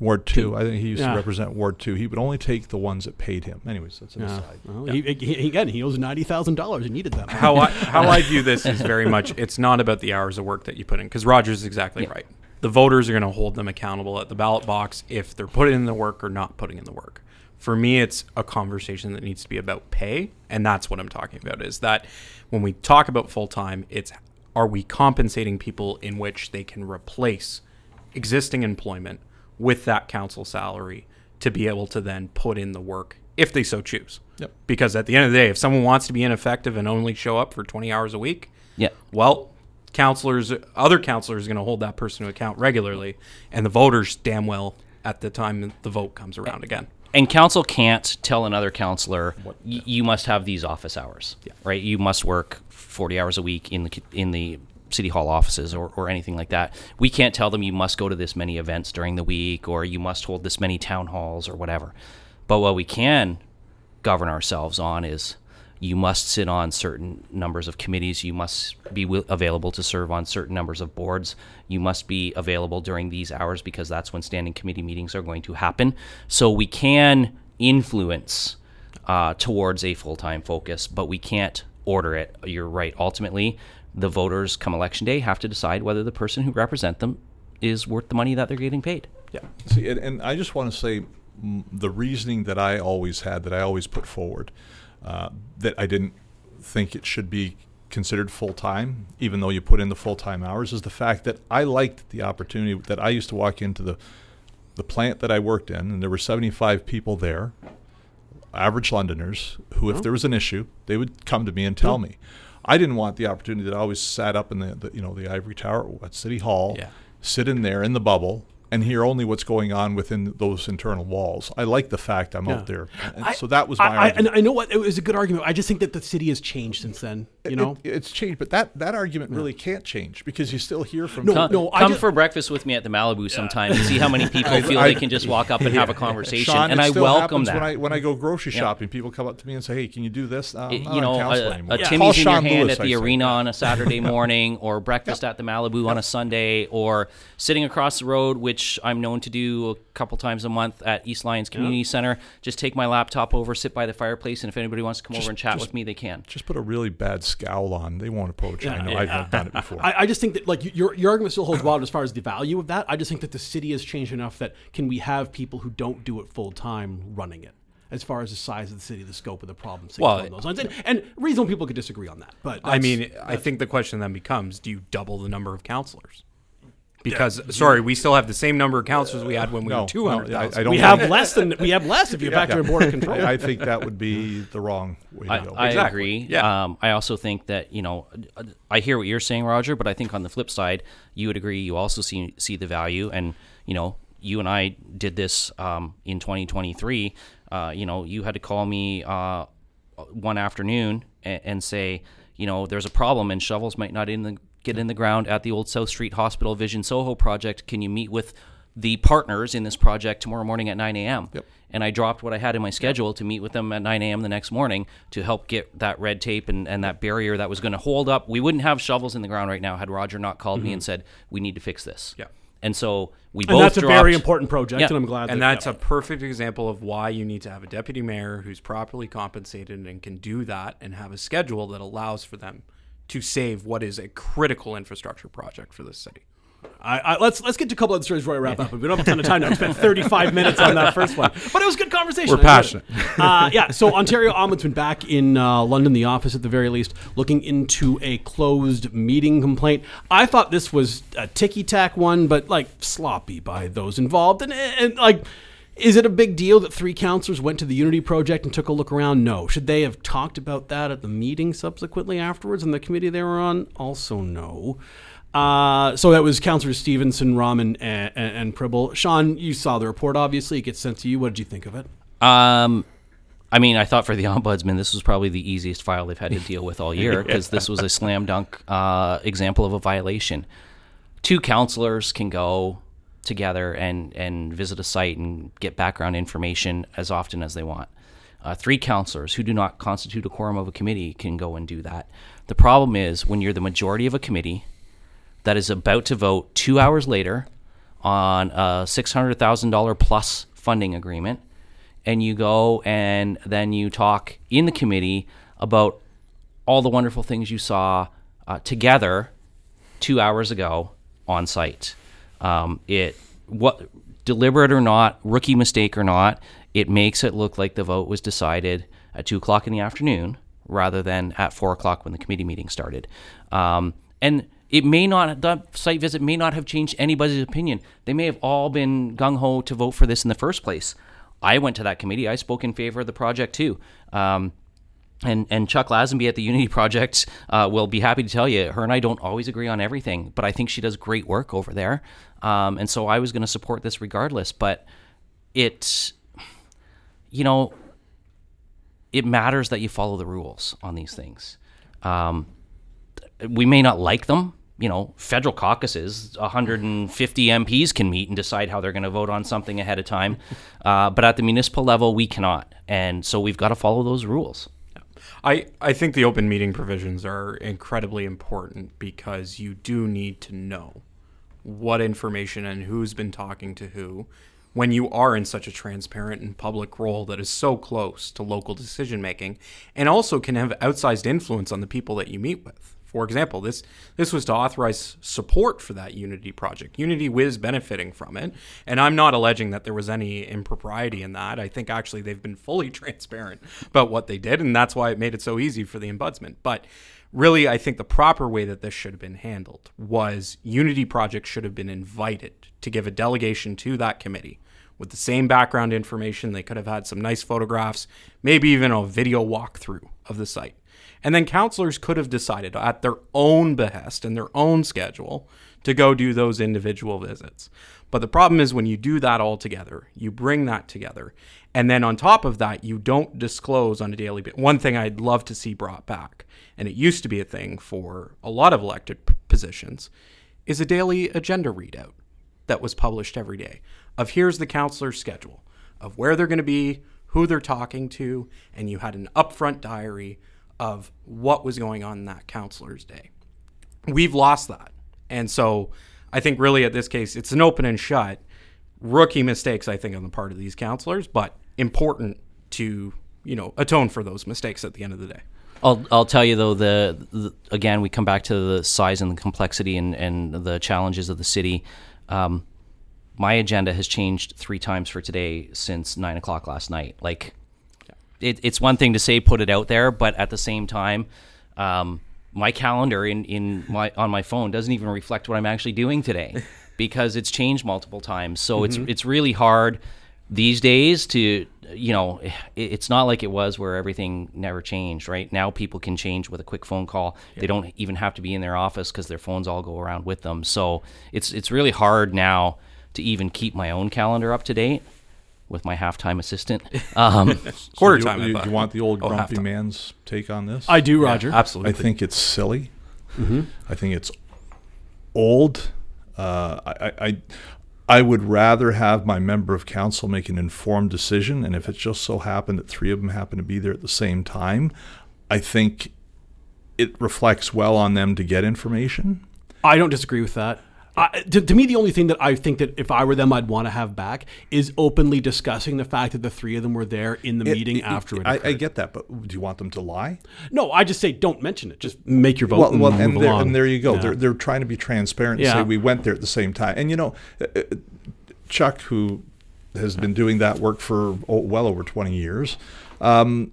S4: Ward two. two. I think he used yeah. to represent Ward two. He would only take the ones that paid him. Anyways, that's an yeah. aside.
S2: Well, yeah. he, he, again, he owes ninety thousand dollars. He needed them.
S5: How I how I view this is very much. It's not about the hours of work that you put in because Roger's is exactly right the voters are going to hold them accountable at the ballot box if they're putting in the work or not putting in the work. For me, it's a conversation that needs to be about pay, and that's what I'm talking about. Is that when we talk about full time, it's are we compensating people in which they can replace existing employment with that council salary to be able to then put in the work if they so choose.
S4: Yep.
S5: Because at the end of the day, if someone wants to be ineffective and only show up for 20 hours a week,
S3: yeah.
S5: Well, counselors, other counselors, are going to hold that person to account regularly, and the voters damn well at the time the vote comes around again.
S3: And council can't tell another counselor y- you must have these office hours, yeah. right? You must work forty hours a week in the in the city hall offices or, or anything like that. We can't tell them you must go to this many events during the week or you must hold this many town halls or whatever. But what we can govern ourselves on is you must sit on certain numbers of committees. You must be available to serve on certain numbers of boards. You must be available during these hours because that's when standing committee meetings are going to happen. So we can influence uh, towards a full time focus, but we can't order it. You're right. Ultimately, the voters come election day have to decide whether the person who represent them is worth the money that they're getting paid.
S4: Yeah. See, and, and I just want to say mm, the reasoning that I always had, that I always put forward uh, that I didn't think it should be considered full time, even though you put in the full time hours, is the fact that I liked the opportunity that I used to walk into the the plant that I worked in, and there were 75 people there, average Londoners, who, if there was an issue, they would come to me and tell me. I didn't want the opportunity that I always sat up in the, the you know the ivory tower at City Hall,
S5: yeah.
S4: sit in there in the bubble, and hear only what's going on within those internal walls. I like the fact I'm yeah. out there.
S2: I,
S4: so that was
S2: my
S4: I,
S2: and I know what it was a good argument. I just think that the city has changed since then. You know,
S4: it, it's changed, but that that argument yeah. really can't change because you still hear from
S3: no, come, no. Come just, for breakfast with me at the Malibu yeah. sometime and see how many people feel they can just walk up and have a conversation.
S4: Shawn,
S3: and I welcome that.
S4: When I when I go grocery shopping, people come up to me and say, "Hey, can you do this?"
S3: Uh, you know, a, a Timmy's in your hand Lewis, at the arena on a Saturday morning, or breakfast at the Malibu on a Sunday, or sitting across the road, which I'm known to do do a couple times a month at East Lions Community yeah. Center. Just take my laptop over, sit by the fireplace, and if anybody wants to come just, over and chat just, with me, they can.
S4: Just put a really bad scowl on. They won't approach. Yeah, I know. Yeah. I've done it before.
S2: I, I, just think that like your your argument still holds water as far as the value of that. I just think that the city has changed enough that can we have people who don't do it full time running it as far as the size of the city, the scope of the problem, well, those lines. And, and, reasonable people could disagree on that. But
S5: I mean, I think the question then becomes: Do you double the number of councilors? Because yeah. sorry, we still have the same number of councilors we had when we no, were two hundred thousand.
S2: No, we have less than we have less if you yeah, factor yeah. in board of control.
S4: I think that would be the wrong way to
S3: I,
S4: go.
S3: I exactly. agree. Yeah. Um, I also think that you know, I hear what you're saying, Roger, but I think on the flip side, you would agree. You also see see the value, and you know, you and I did this um, in 2023. Uh, you know, you had to call me uh, one afternoon and, and say, you know, there's a problem and shovels might not in the get in the ground at the old South Street Hospital Vision Soho project. Can you meet with the partners in this project tomorrow morning at 9 a.m.
S4: Yep.
S3: And I dropped what I had in my schedule to meet with them at 9 a.m. the next morning to help get that red tape and, and that barrier that was going to hold up. We wouldn't have shovels in the ground right now had Roger not called mm-hmm. me and said, we need to fix this.
S5: Yeah.
S3: And so we both.
S2: and
S3: both
S2: that's
S3: dropped,
S2: a very important project,
S3: yeah.
S2: and I'm glad.
S5: And
S2: that,
S5: that's yeah. a perfect example of why you need to have a deputy mayor who's properly compensated and can do that, and have a schedule that allows for them to save what is a critical infrastructure project for this city.
S2: I, I, let's let's get to a couple of stories before I wrap up. We don't have a ton of time now. I spent 35 minutes on that first one, but it was a good conversation.
S5: We're passionate.
S2: Uh, yeah. So Ontario Ombudsman back in uh, London, the office at the very least, looking into a closed meeting complaint. I thought this was a ticky tack one, but like sloppy by those involved, and, and like. Is it a big deal that three counselors went to the Unity Project and took a look around? No. Should they have talked about that at the meeting subsequently afterwards and the committee they were on? Also, no. Uh, so that was Councillors Stevenson, Rahman, and, and, and Pribil. Shawn, you saw the report. Obviously, it gets sent to you. What did you think of it?
S3: Um, I mean, I thought for the ombudsman, this was probably the easiest file they've had to deal with all year because this was a slam dunk uh, example of a violation. Two counselors can go together and and visit a site and get background information as often as they want. Uh, three counselors who do not constitute a quorum of a committee can go and do that. The problem is when you're the majority of a committee that is about to vote two hours later on a $600,000 plus funding agreement, and you go and then you talk in the committee about all the wonderful things you saw uh, together two hours ago on site. Um, it what deliberate or not, rookie mistake or not, it makes it look like the vote was decided at two o'clock in the afternoon rather than at four o'clock when the committee meeting started. Um, and it may not the site visit may not have changed anybody's opinion. They may have all been gung ho to vote for this in the first place. I went to that committee. I spoke in favor of the project too. Um, and and Chuck Lazenby at the Unity Project uh, will be happy to tell you, her and I don't always agree on everything, but I think she does great work over there. Um, and so I was going to support this regardless. But it, you know, it matters that you follow the rules on these things. Um, we may not like them. You know, federal caucuses, 150 MPs can meet and decide how they're going to vote on something ahead of time. Uh, but at the municipal level, we cannot. And so we've got to follow those rules.
S5: I, I think the open meeting provisions are incredibly important because you do need to know what information and who's been talking to who when you are in such a transparent and public role that is so close to local decision making and also can have outsized influence on the people that you meet with. For example, this this was to authorize support for that Unity project. Unity was benefiting from it, and I'm not alleging that there was any impropriety in that. I think actually they've been fully transparent about what they did, and that's why it made it so easy for the ombudsman. But really, I think the proper way that this should have been handled was Unity project should have been invited to give a delegation to that committee with the same background information. They could have had some nice photographs, maybe even a video walkthrough of the site. And then counselors could have decided at their own behest and their own schedule to go do those individual visits. But the problem is when you do that all together, you bring that together, and then on top of that, you don't disclose on a daily basis. One thing I'd love to see brought back, and it used to be a thing for a lot of elected positions, is a daily agenda readout that was published every day of here's the counselor's schedule of where they're going to be, who they're talking to, and you had an upfront diary of what was going on in that counselor's day. We've lost that. And so I think really at this case, it's an open and shut. Rookie mistakes, I think, on the part of these counselors, but important to, you know, atone for those mistakes at the end of the day.
S3: I'll, I'll tell you though the, the again we come back to the size and the complexity and, and the challenges of the city. Um, my agenda has changed three times for today since nine o'clock last night. Like it, it's one thing to say put it out there, but at the same time, um, my calendar in, in my on my phone doesn't even reflect what I'm actually doing today because it's changed multiple times. So mm-hmm. it's it's really hard these days to you know it, it's not like it was where everything never changed right now people can change with a quick phone call yeah. they don't even have to be in their office because their phones all go around with them so it's it's really hard now to even keep my own calendar up to date with my halftime assistant. Um,
S5: Quarter
S4: so
S5: time.
S4: You, you, want the old oh, grumpy man's take on this?
S2: I do, Roger.
S5: Yeah, absolutely.
S4: I think it's silly. Mm-hmm. I think it's old. Uh, I, I, I would rather have my member of council make an informed decision, and if it just so happened that three of them happen to be there at the same time, I think it reflects well on them to get information.
S2: I don't disagree with that. I, to, to, me, the only thing that I think that if I were them, I'd want to have back is openly discussing the fact that the three of them were there in the it, meeting it, after it.
S4: I, I, get that, but do you want them to lie?
S2: No, I just say don't mention it. Just make your vote. Well, and, well,
S4: and,
S2: there,
S4: and, there, you go. Yeah. They're, they're trying to be transparent and yeah. say we went there at the same time. And you know, uh, uh, Chuck, who has been doing that work for oh, well over twenty years. Um,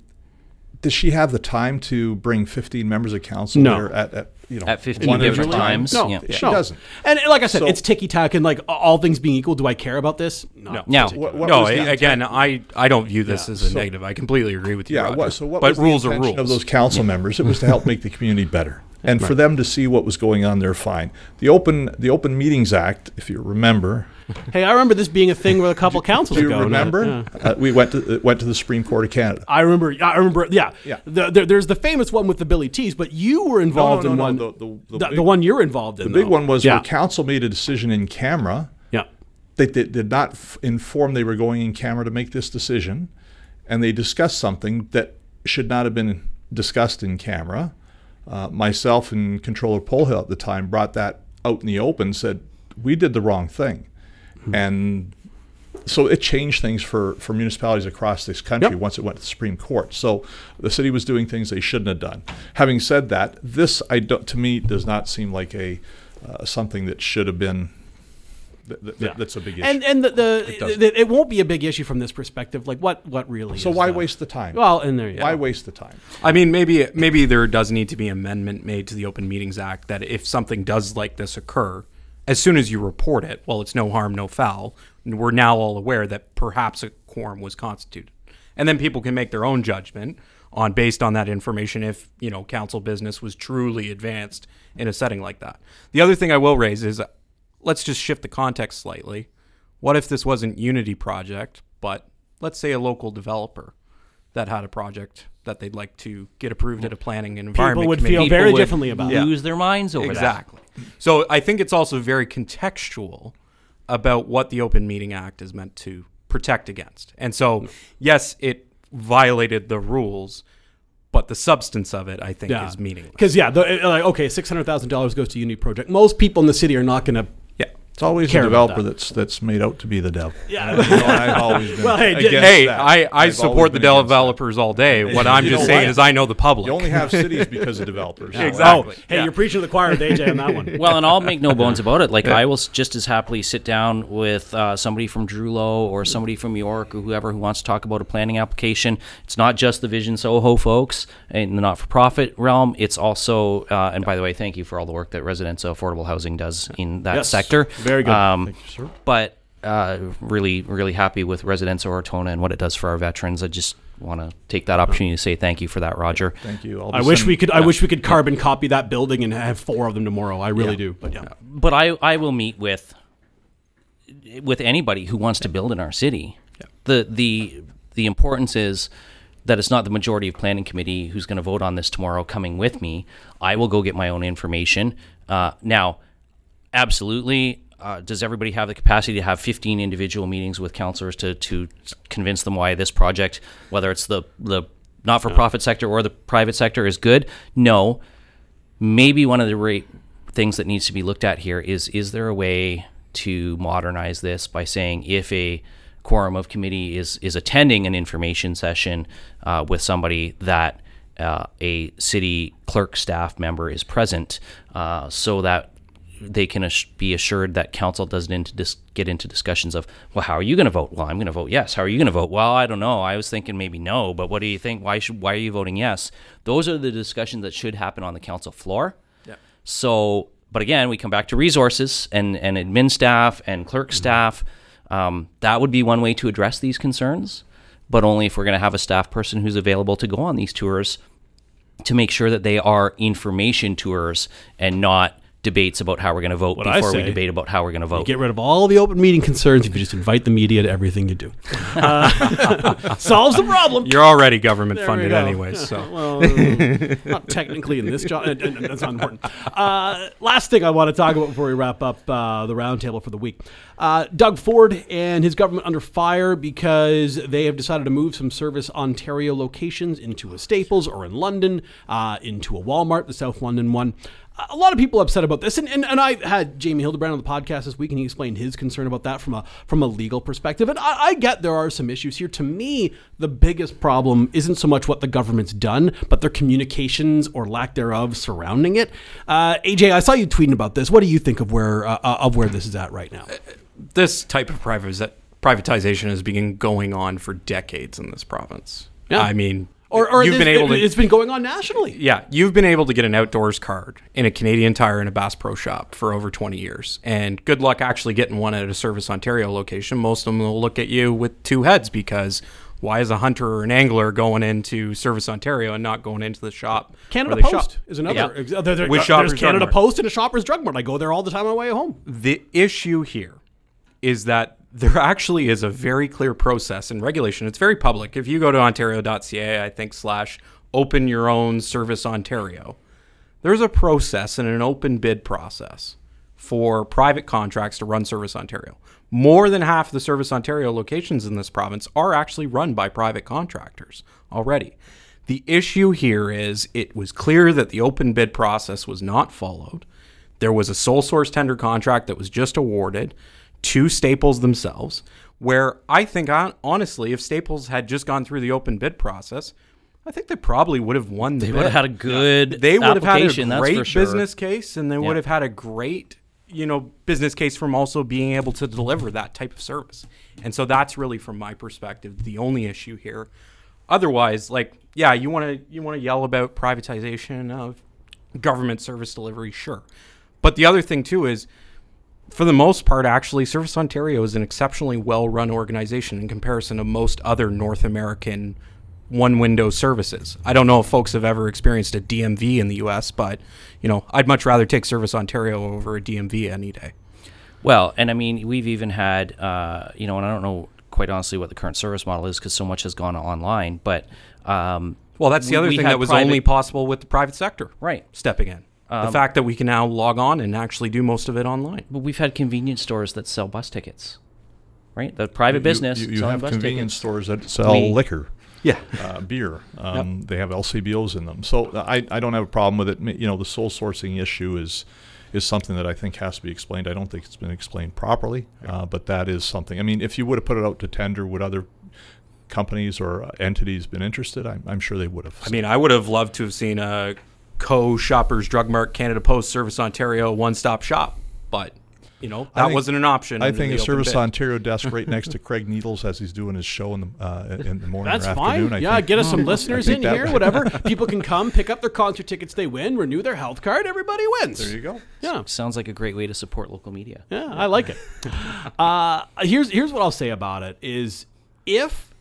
S4: does she have the time to bring 15 members of council
S2: no.
S4: there at, at you know
S3: at 15 different times?
S2: No, yeah. she no. doesn't. And like I said, so, it's ticky tack, and like all things being equal, do I care about this?
S5: No. No. What, what no again, I, I don't view this yeah. as a so, negative. I completely agree with you. Yeah. What, so what but was rules the are rules.
S4: Of those council members, it was to help make the community better and right. for them to see what was going on they're fine. The open the Open Meetings Act, if you remember.
S2: Hey, I remember this being a thing with a couple councils
S4: do
S2: you
S4: ago. Remember? Yeah. Uh, we went to uh, went to the Supreme Court of Canada.
S2: I remember. I remember. Yeah. Yeah. The, the, there's the famous one with the Billy T's, but you were involved no, no, in one. The, the, big, one you're involved in.
S4: The big one was yeah. where council made a decision in camera.
S2: Yeah.
S4: They, they did not f- inform they were going in camera to make this decision, and they discussed something that should not have been discussed in camera uh, myself and Controller Polhill at the time brought that out in the open, said we did the wrong thing, hmm. and so it changed things for, for municipalities across this country yep. once it went to the Supreme Court. So the city was doing things they shouldn't have done. Having said that, this I don't, to me does not seem like a uh, something that should have been Th- yeah. That's a big issue.
S2: And and the, the, it, the, it, won't be a big issue from this perspective. Like what what really?
S4: So why waste the time?
S2: Well, and there you
S4: why waste the time?
S5: I mean, maybe maybe there does need to be amendment made to the Open Meetings Act that if something does like this occur, as soon as you report it, well, it's no harm, no foul. We're now all aware that perhaps a quorum was constituted, and then people can make their own judgment on based on that information if you know council business was truly advanced in a setting like that. The other thing I will raise is let's just shift the context slightly. What if this wasn't Unity project, but let's say a local developer that had a project that they'd like to get approved at a planning and environment
S2: people would
S5: committee.
S2: feel very People differently about
S3: it. Lose their minds over
S5: exactly. So I think it's also very contextual about what the Open Meeting Act is meant to protect against. And so, yes, it violated the rules, but the substance of it, I think, yeah. is meaningless.
S2: Because yeah, the, like okay, six hundred thousand dollars goes to Unity project. Most people in the city are not going to
S4: it's always the developer that. that's that's made out to be the devil.
S2: Yeah, you know, I've always
S5: been well, hey, hey I, I support the developers all day. What I'm just saying what? is I know the public.
S4: You only have cities because of developers.
S2: yeah, exactly. Oh, hey, yeah. you're preaching to the choir, AJ, on that one.
S3: Well, and I'll make no bones about it. Like I will just as happily sit down with uh, somebody from Drewlo or somebody from York or whoever who wants to talk about a planning application. It's not just the Vision Soho folks in the not-for-profit realm. It's also, uh, and by the way, thank you for all the work that Residential Affordable Housing does in that
S2: yes.
S3: sector.
S2: Very good. Um, Thank you, sir.
S3: But uh, really, really happy with Residential Ortona and what it does for our veterans. I just want to take that opportunity to say thank you for that, Roger.
S4: Thank you.
S2: I wish we could. Yeah. I wish we could carbon copy that building and have four of them tomorrow. I really yeah. do. But yeah.
S3: But I, I will meet with with anybody who wants to build in our city. Yeah. The the the importance is that it's not the majority of planning committee who's going to vote on this tomorrow coming with me. I will go get my own information. Uh, now, absolutely, uh, does everybody have the capacity to have 15 individual meetings with counselors to, to convince them why this project, whether it's the, the not for profit sector or the private sector, is good? No. Maybe one of the re- things that needs to be looked at here is is there a way to modernize this by saying if a quorum of committee is, is attending an information session uh, with somebody that uh, a city clerk staff member is present uh, so that they can be assured that council doesn't into dis- get into discussions of, well, how are you going to vote? Well, I'm going to vote yes. How are you going to vote? Well, I don't know. I was thinking maybe no, but what do you think? Why should why are you voting yes? Those are the discussions that should happen on the council floor. Yeah. So, but again, we come back to resources and and admin staff and clerk mm-hmm. staff. Um, that would be one way to address these concerns, but only if we're going to have a staff person who's available to go on these tours to make sure that they are information tours and not debates about how we're going to vote what before we debate about how we're going to vote.
S2: get rid of all the open meeting concerns if you just invite the media to everything you do. Uh, solves the problem.
S5: You're already government there funded anyway, so well,
S2: not technically in this job. That's not important. Uh, last thing I want to talk about before we wrap up uh, the roundtable for the week: uh, Doug Ford and his government under fire because they have decided to move some Service Ontario locations into a Staples or in London, uh, into a Walmart, the South London one a lot of people upset about this, and, and, and I had Jamie Hildebrand on the podcast this week, and he explained his concern about that from a from a legal perspective. And I, I, get there are some issues here. To me, the biggest problem isn't so much what the government's done, but their communications or lack thereof surrounding it. Uh, AJ, I saw you tweeting about this. What do you think of where uh, uh of where this is at right now?
S5: This type of privatization has been going on for decades in this province. Yeah. I mean,
S2: or, or you've been able to. It's been going on nationally.
S5: Yeah, you've been able to get an outdoors card in a Canadian Tire and a Bass Pro Shop for over 20 years, and good luck actually getting one at a Service Ontario location. Most of them will look at you with two heads because why is a hunter or an angler going into Service Ontario and not going into the shop?
S2: Canada Post shop? is another. Yeah. There, there, With uh, there's Canada Post and a Shoppers Drug Mart. I go there all the time on my way home.
S5: The issue here is that there actually is a very clear process and regulation. It's very public. If you go to ontario.ca, I think slash open your own service Ontario, there's a process and an open bid process for private contracts to run Service Ontario. More than half the Service Ontario locations in this province are actually run by private contractors already. The issue here is it was clear that the open bid process was not followed. There was a sole source tender contract that was just awarded to Staples themselves, where I think, honestly, if Staples had just gone through the open bid process, I think they probably would have won the
S3: they
S5: bid.
S3: would have had a good
S5: They would have had a great sure. business case, and they would have had a great you know business case from also being able to deliver that type of service. And so that's really from my perspective the only issue here. Otherwise, like yeah, you want to you want to yell about privatization of government service delivery, sure. But the other thing too is for the most part, actually, Service Ontario is an exceptionally well run organization in comparison to most other North American one window services. I don't know if folks have ever experienced a DMV in the US, but you know, I'd much rather take Service Ontario over a DMV any day.
S3: Well, and I mean, we've even had, uh, you know, and I don't know quite honestly what the current service model is because so much has gone online, but. Um,
S5: well, that's the other thing that was private, only possible with the private sector,
S3: right?
S5: Stepping in. Um, the fact that we can now log on and actually do most of it online.
S3: But we've had convenience stores that sell bus tickets, right? The private
S4: you,
S3: business.
S4: You, you have convenience tickets. stores that sell we, liquor.
S5: Yeah,
S4: uh, beer. Um, yep. They have LCBOs in them, so I, I don't have a problem with it. You know, the sole sourcing issue is is something that I think has to be explained. I don't think it's been explained properly, uh, but that is something. I mean, if you would have put it out to tender, would other companies or entities been interested? I'm, I'm sure they would have.
S5: I mean, I would have loved to have seen a Co Shoppers Drug Mart Canada Post Service Ontario one stop shop, but you know that think, wasn't an option.
S4: I think a Service bid. Ontario desk right next to Craig Needles as he's doing his show in the uh, in the morning.
S2: That's
S4: fine.
S2: I yeah, think. get us some listeners in here. Whatever people can come pick up their concert tickets. They win, renew their health card. Everybody wins.
S4: There you go.
S2: Yeah,
S3: sounds like a great way to support local media.
S2: Yeah, I like it. uh, here's here's what I'll say about it: is if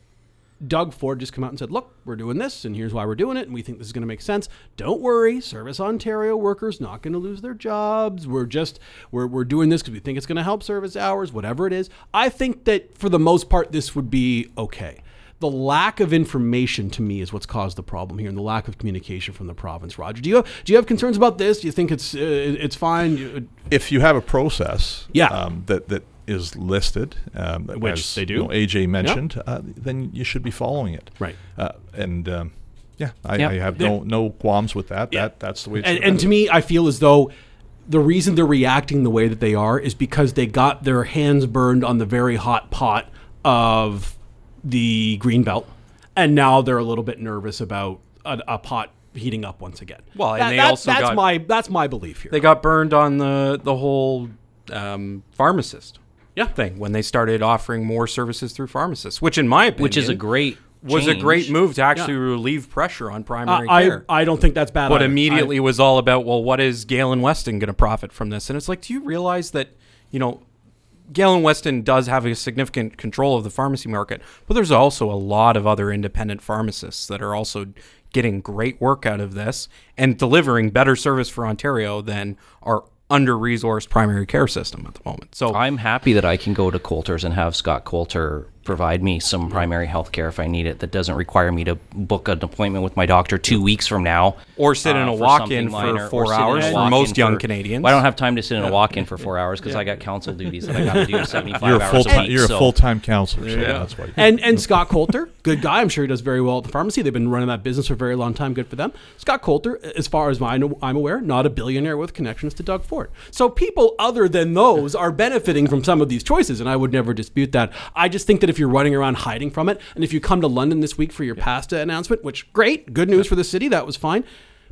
S2: Doug Ford just come out and said, "Look, we're doing this, and here's why we're doing it, and we think this is going to make sense. Don't worry, Service Ontario workers not going to lose their jobs. We're just we're we're doing this because we think it's going to help service hours, whatever it is. I think that for the most part, this would be okay." The lack of information to me is what's caused the problem here, and the lack of communication from the province. Roger, do you have, do you have concerns about this? Do you think it's uh, it's fine?
S4: If you have a process,
S2: yeah.
S4: Um, that that is listed, um,
S2: which
S4: as,
S2: they do.
S4: You know, AJ mentioned, yep. uh, then you should be following it.
S2: Right.
S4: Uh, and um, yeah, I, yep. I have no no qualms with that. That that's the way.
S2: and, and to me, I feel as though the reason they're reacting the way that they are is because they got their hands burned on the very hot pot of the green belt, and now they're a little bit nervous about a, a pot heating up once again.
S5: Well, and that, they that, also
S2: that's
S5: got,
S2: my that's my belief here.
S5: They got burned on the the whole um, pharmacist
S2: yeah.
S5: thing when they started offering more services through pharmacists, which in my opinion,
S3: which is a great
S5: was
S3: change.
S5: a great move to actually yeah. relieve pressure on primary
S2: uh,
S5: care.
S2: I, I don't think that's bad.
S5: But either. immediately I, was all about well, what is Galen Weston going to profit from this? And it's like, do you realize that you know Galen Weston does have a significant control of the pharmacy market, but there's also a lot of other independent pharmacists that are also getting great work out of this and delivering better service for Ontario than our under resourced primary care system at the moment. So
S3: I'm happy that I can go to Coulter's and have Scott Coulter provide me some primary health care if I need it that doesn't require me to book an appointment with my doctor two weeks from now.
S5: Or sit uh, in a walk in for four hours for most young for, Canadians.
S3: Well, I don't have time to sit in a walk in for four hours because yeah. I got council duties that I got to do 75 you're a hours a week.
S4: You're so. a full time counselor, so yeah. that's why.
S2: And, and Scott Coulter, good guy. I'm sure he does very well at the pharmacy. They've been running that business for a very long time. Good for them. Scott Coulter, as far as I'm aware, not a billionaire with connections to Doug Ford. So people other than those are benefiting from some of these choices, and I would never dispute that. I just think that if you're running around hiding from it. And if you come to London this week for your yeah. PASTA announcement, which great, good news yeah. for the city, that was fine.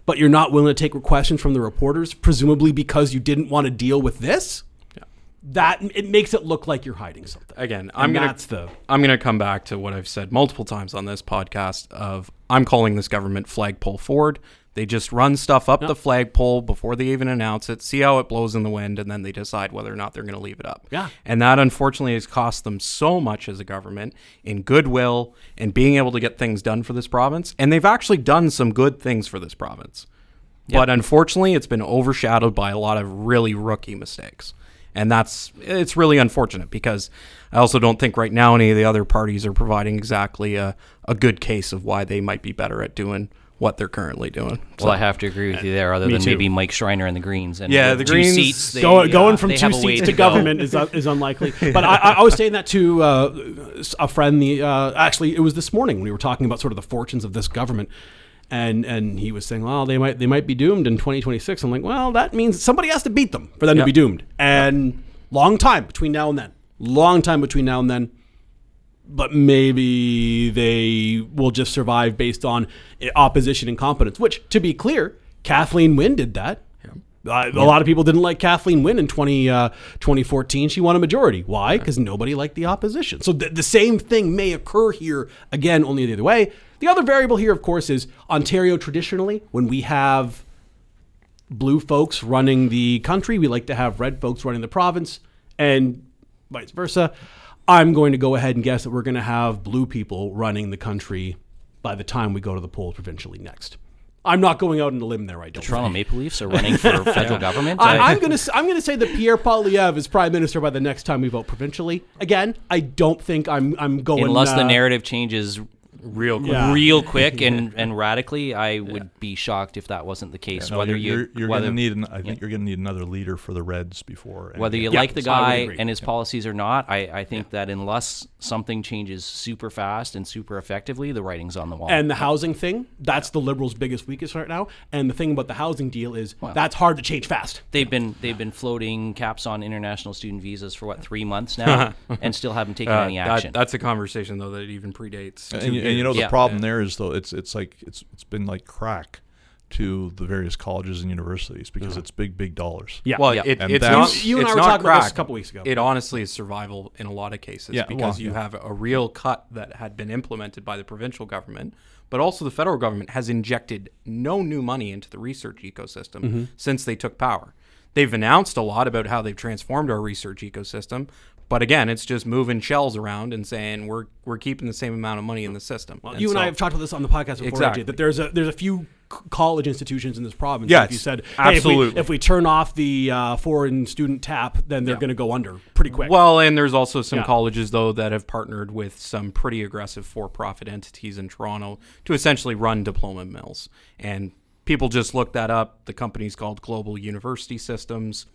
S2: But you're not willing to take questions from the reporters, presumably because you didn't want to deal with this. Yeah. That it makes it look like you're hiding something.
S5: Again, I'm gonna the I'm gonna come back to what I've said multiple times on this podcast of I'm calling this government flagpole forward. They just run stuff up the flagpole before they even announce it, see how it blows in the wind, and then they decide whether or not they're going to leave it up.
S2: Yeah.
S5: And that unfortunately has cost them so much as a government in goodwill and being able to get things done for this province. And they've actually done some good things for this province. Yep. But unfortunately, it's been overshadowed by a lot of really rookie mistakes. And that's it's really unfortunate because I also don't think right now any of the other parties are providing exactly a, a good case of why they might be better at doing what they're currently doing.
S3: So, well, I have to agree with you there. Other than too. maybe Mike Schreiner and the Greens, and
S5: yeah, the Greens
S2: seats, they, going, going from two seats to, to government is, uh, is unlikely. But I, I, was saying that to uh, a friend. The uh, actually, it was this morning when we were talking about sort of the fortunes of this government. And, and he was saying, well, they might they might be doomed in 2026. I'm like, well, that means somebody has to beat them for them yep. to be doomed. And yep. long time between now and then. Long time between now and then but maybe they will just survive based on opposition incompetence. Which, to be clear, Kathleen Wynne did that. Uh, a lot of people didn't like Kathleen Wynne in 20, uh, 2014. She won a majority. Why? Because nobody liked the opposition. So th- the same thing may occur here again, only the other way. The other variable here, of course, is Ontario traditionally, when we have blue folks running the country, we like to have red folks running the province, and vice versa. I'm going to go ahead and guess that we're going to have blue people running the country by the time we go to the polls provincially next. I'm not going out on a limb there. I don't.
S3: The Toronto think. Maple Leafs are running for federal government.
S2: I, am going to I'm going to say that Pierre Poilievre is prime minister by the next time we vote provincially. Again, I don't think I'm I'm going
S3: unless uh, the narrative changes real quick. Yeah. real quick and, and radically, I would yeah. be shocked if that wasn't the case.
S4: Yeah, no, whether you're, you're, you're going to need, an, I think you're going to need another leader for the Reds before.
S3: Whether you like the guy and his policies or not, I, I think that unless something changes super fast and super effectively, the writing's on the wall.
S2: And the housing thing, that's the Liberals' biggest weakness right now. And the thing about the housing deal is well, that's hard to change fast.
S3: They've been they've been floating caps on international student visas for what three months now, and still haven't taken uh, any action.
S5: That, that's a conversation though that even predates.
S4: And, and, you know the problem there there is though it's it's like it's it's been like crack to the various colleges and universities because it's big, big dollars.
S5: Yeah. Well, yeah. It, it's not. You and I were talking crack. about this a couple weeks ago. It honestly is survival in a lot of cases yeah, because well, you yeah. have a real cut that had been implemented by the provincial government, but also the federal government has injected no new money into the research ecosystem mm-hmm. since they took power. They've announced a lot about how they've transformed our research ecosystem, but again, it's just moving shells around and saying we're we're keeping the same amount of money in the system.
S2: Well, and you so, and I have talked about this on the podcast before, exactly. that there's a there's a few college institutions in this province.
S5: Yeah,
S2: if you said
S5: hey, absolutely.
S2: If we, if we, turn off the uh, foreign student tap, then they're yeah. going to go under pretty quick.
S5: Well, and there's also some yeah. colleges though that have partnered with some pretty aggressive for-profit entities in Toronto to essentially run diploma mills. And people just look that up. The company's called Global University Systems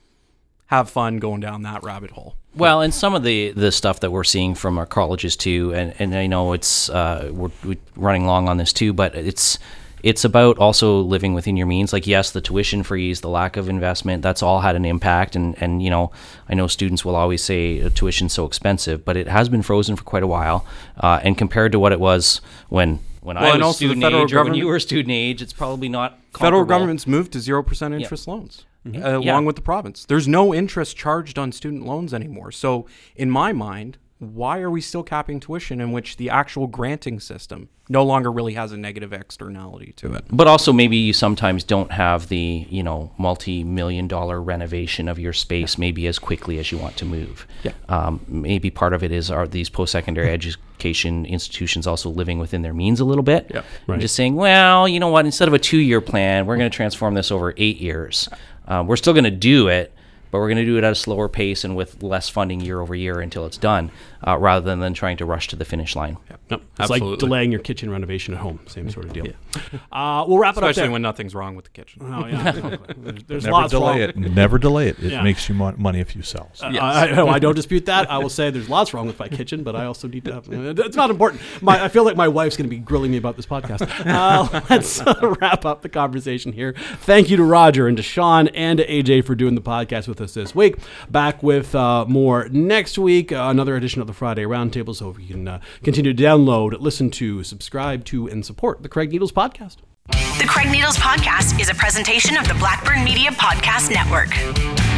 S5: have fun going down that rabbit hole.
S3: Well, and some of the, the stuff that we're seeing from our colleges too, and, and I know it's uh, we're, we're running long on this too, but it's it's about also living within your means. Like yes, the tuition freeze, the lack of investment, that's all had an impact. And and you know, I know students will always say tuition's so expensive, but it has been frozen for quite a while. Uh, and compared to what it was when when well, I was student age or when you were student age, it's probably not.
S5: Federal government's moved to zero percent interest yeah. loans mm-hmm. uh, yeah. along with the province. There's no interest charged on student loans anymore. So, in my mind, why are we still capping tuition in which the actual granting system no longer really has a negative externality to it?
S3: But also, maybe you sometimes don't have the you know multi-million dollar renovation of your space maybe as quickly as you want to move.
S5: Yeah.
S3: Um, maybe part of it is are these post-secondary education institutions also living within their means a little bit?
S5: Yeah.
S3: Right. And just saying, well, you know what? Instead of a two-year plan, we're going to transform this over eight years. Uh, we're still going to do it, but we're going to do it at a slower pace and with less funding year over year until it's done, uh, rather than, than trying to rush to the finish line.
S2: Yeah. No, it's Absolutely. like delaying your kitchen renovation at home. Same sort of deal.
S5: Yeah. Uh, we'll wrap it Especially up. Especially when nothing's wrong with the kitchen. Oh yeah.
S4: there's, there's Never lots delay wrong. it. Never delay it. It yeah. makes you money if you sell.
S2: So. Uh, yes. I, I, I, don't dispute that. I will say there's lots wrong with my kitchen, but I also need to. Have, it's not important. My, I feel like my wife's going to be grilling me about this podcast. Uh, let's uh, wrap up the conversation here. Thank you to Roger and to Shawn and to AJ for doing the podcast with us this week. Back with uh, more next week. Uh, another edition of the Friday Roundtable. So if you can uh, continue to download, listen to, subscribe to, and support the Craig Needles podcast.
S1: The Craig Needles podcast is a presentation of the Blackburn Media Podcast Network.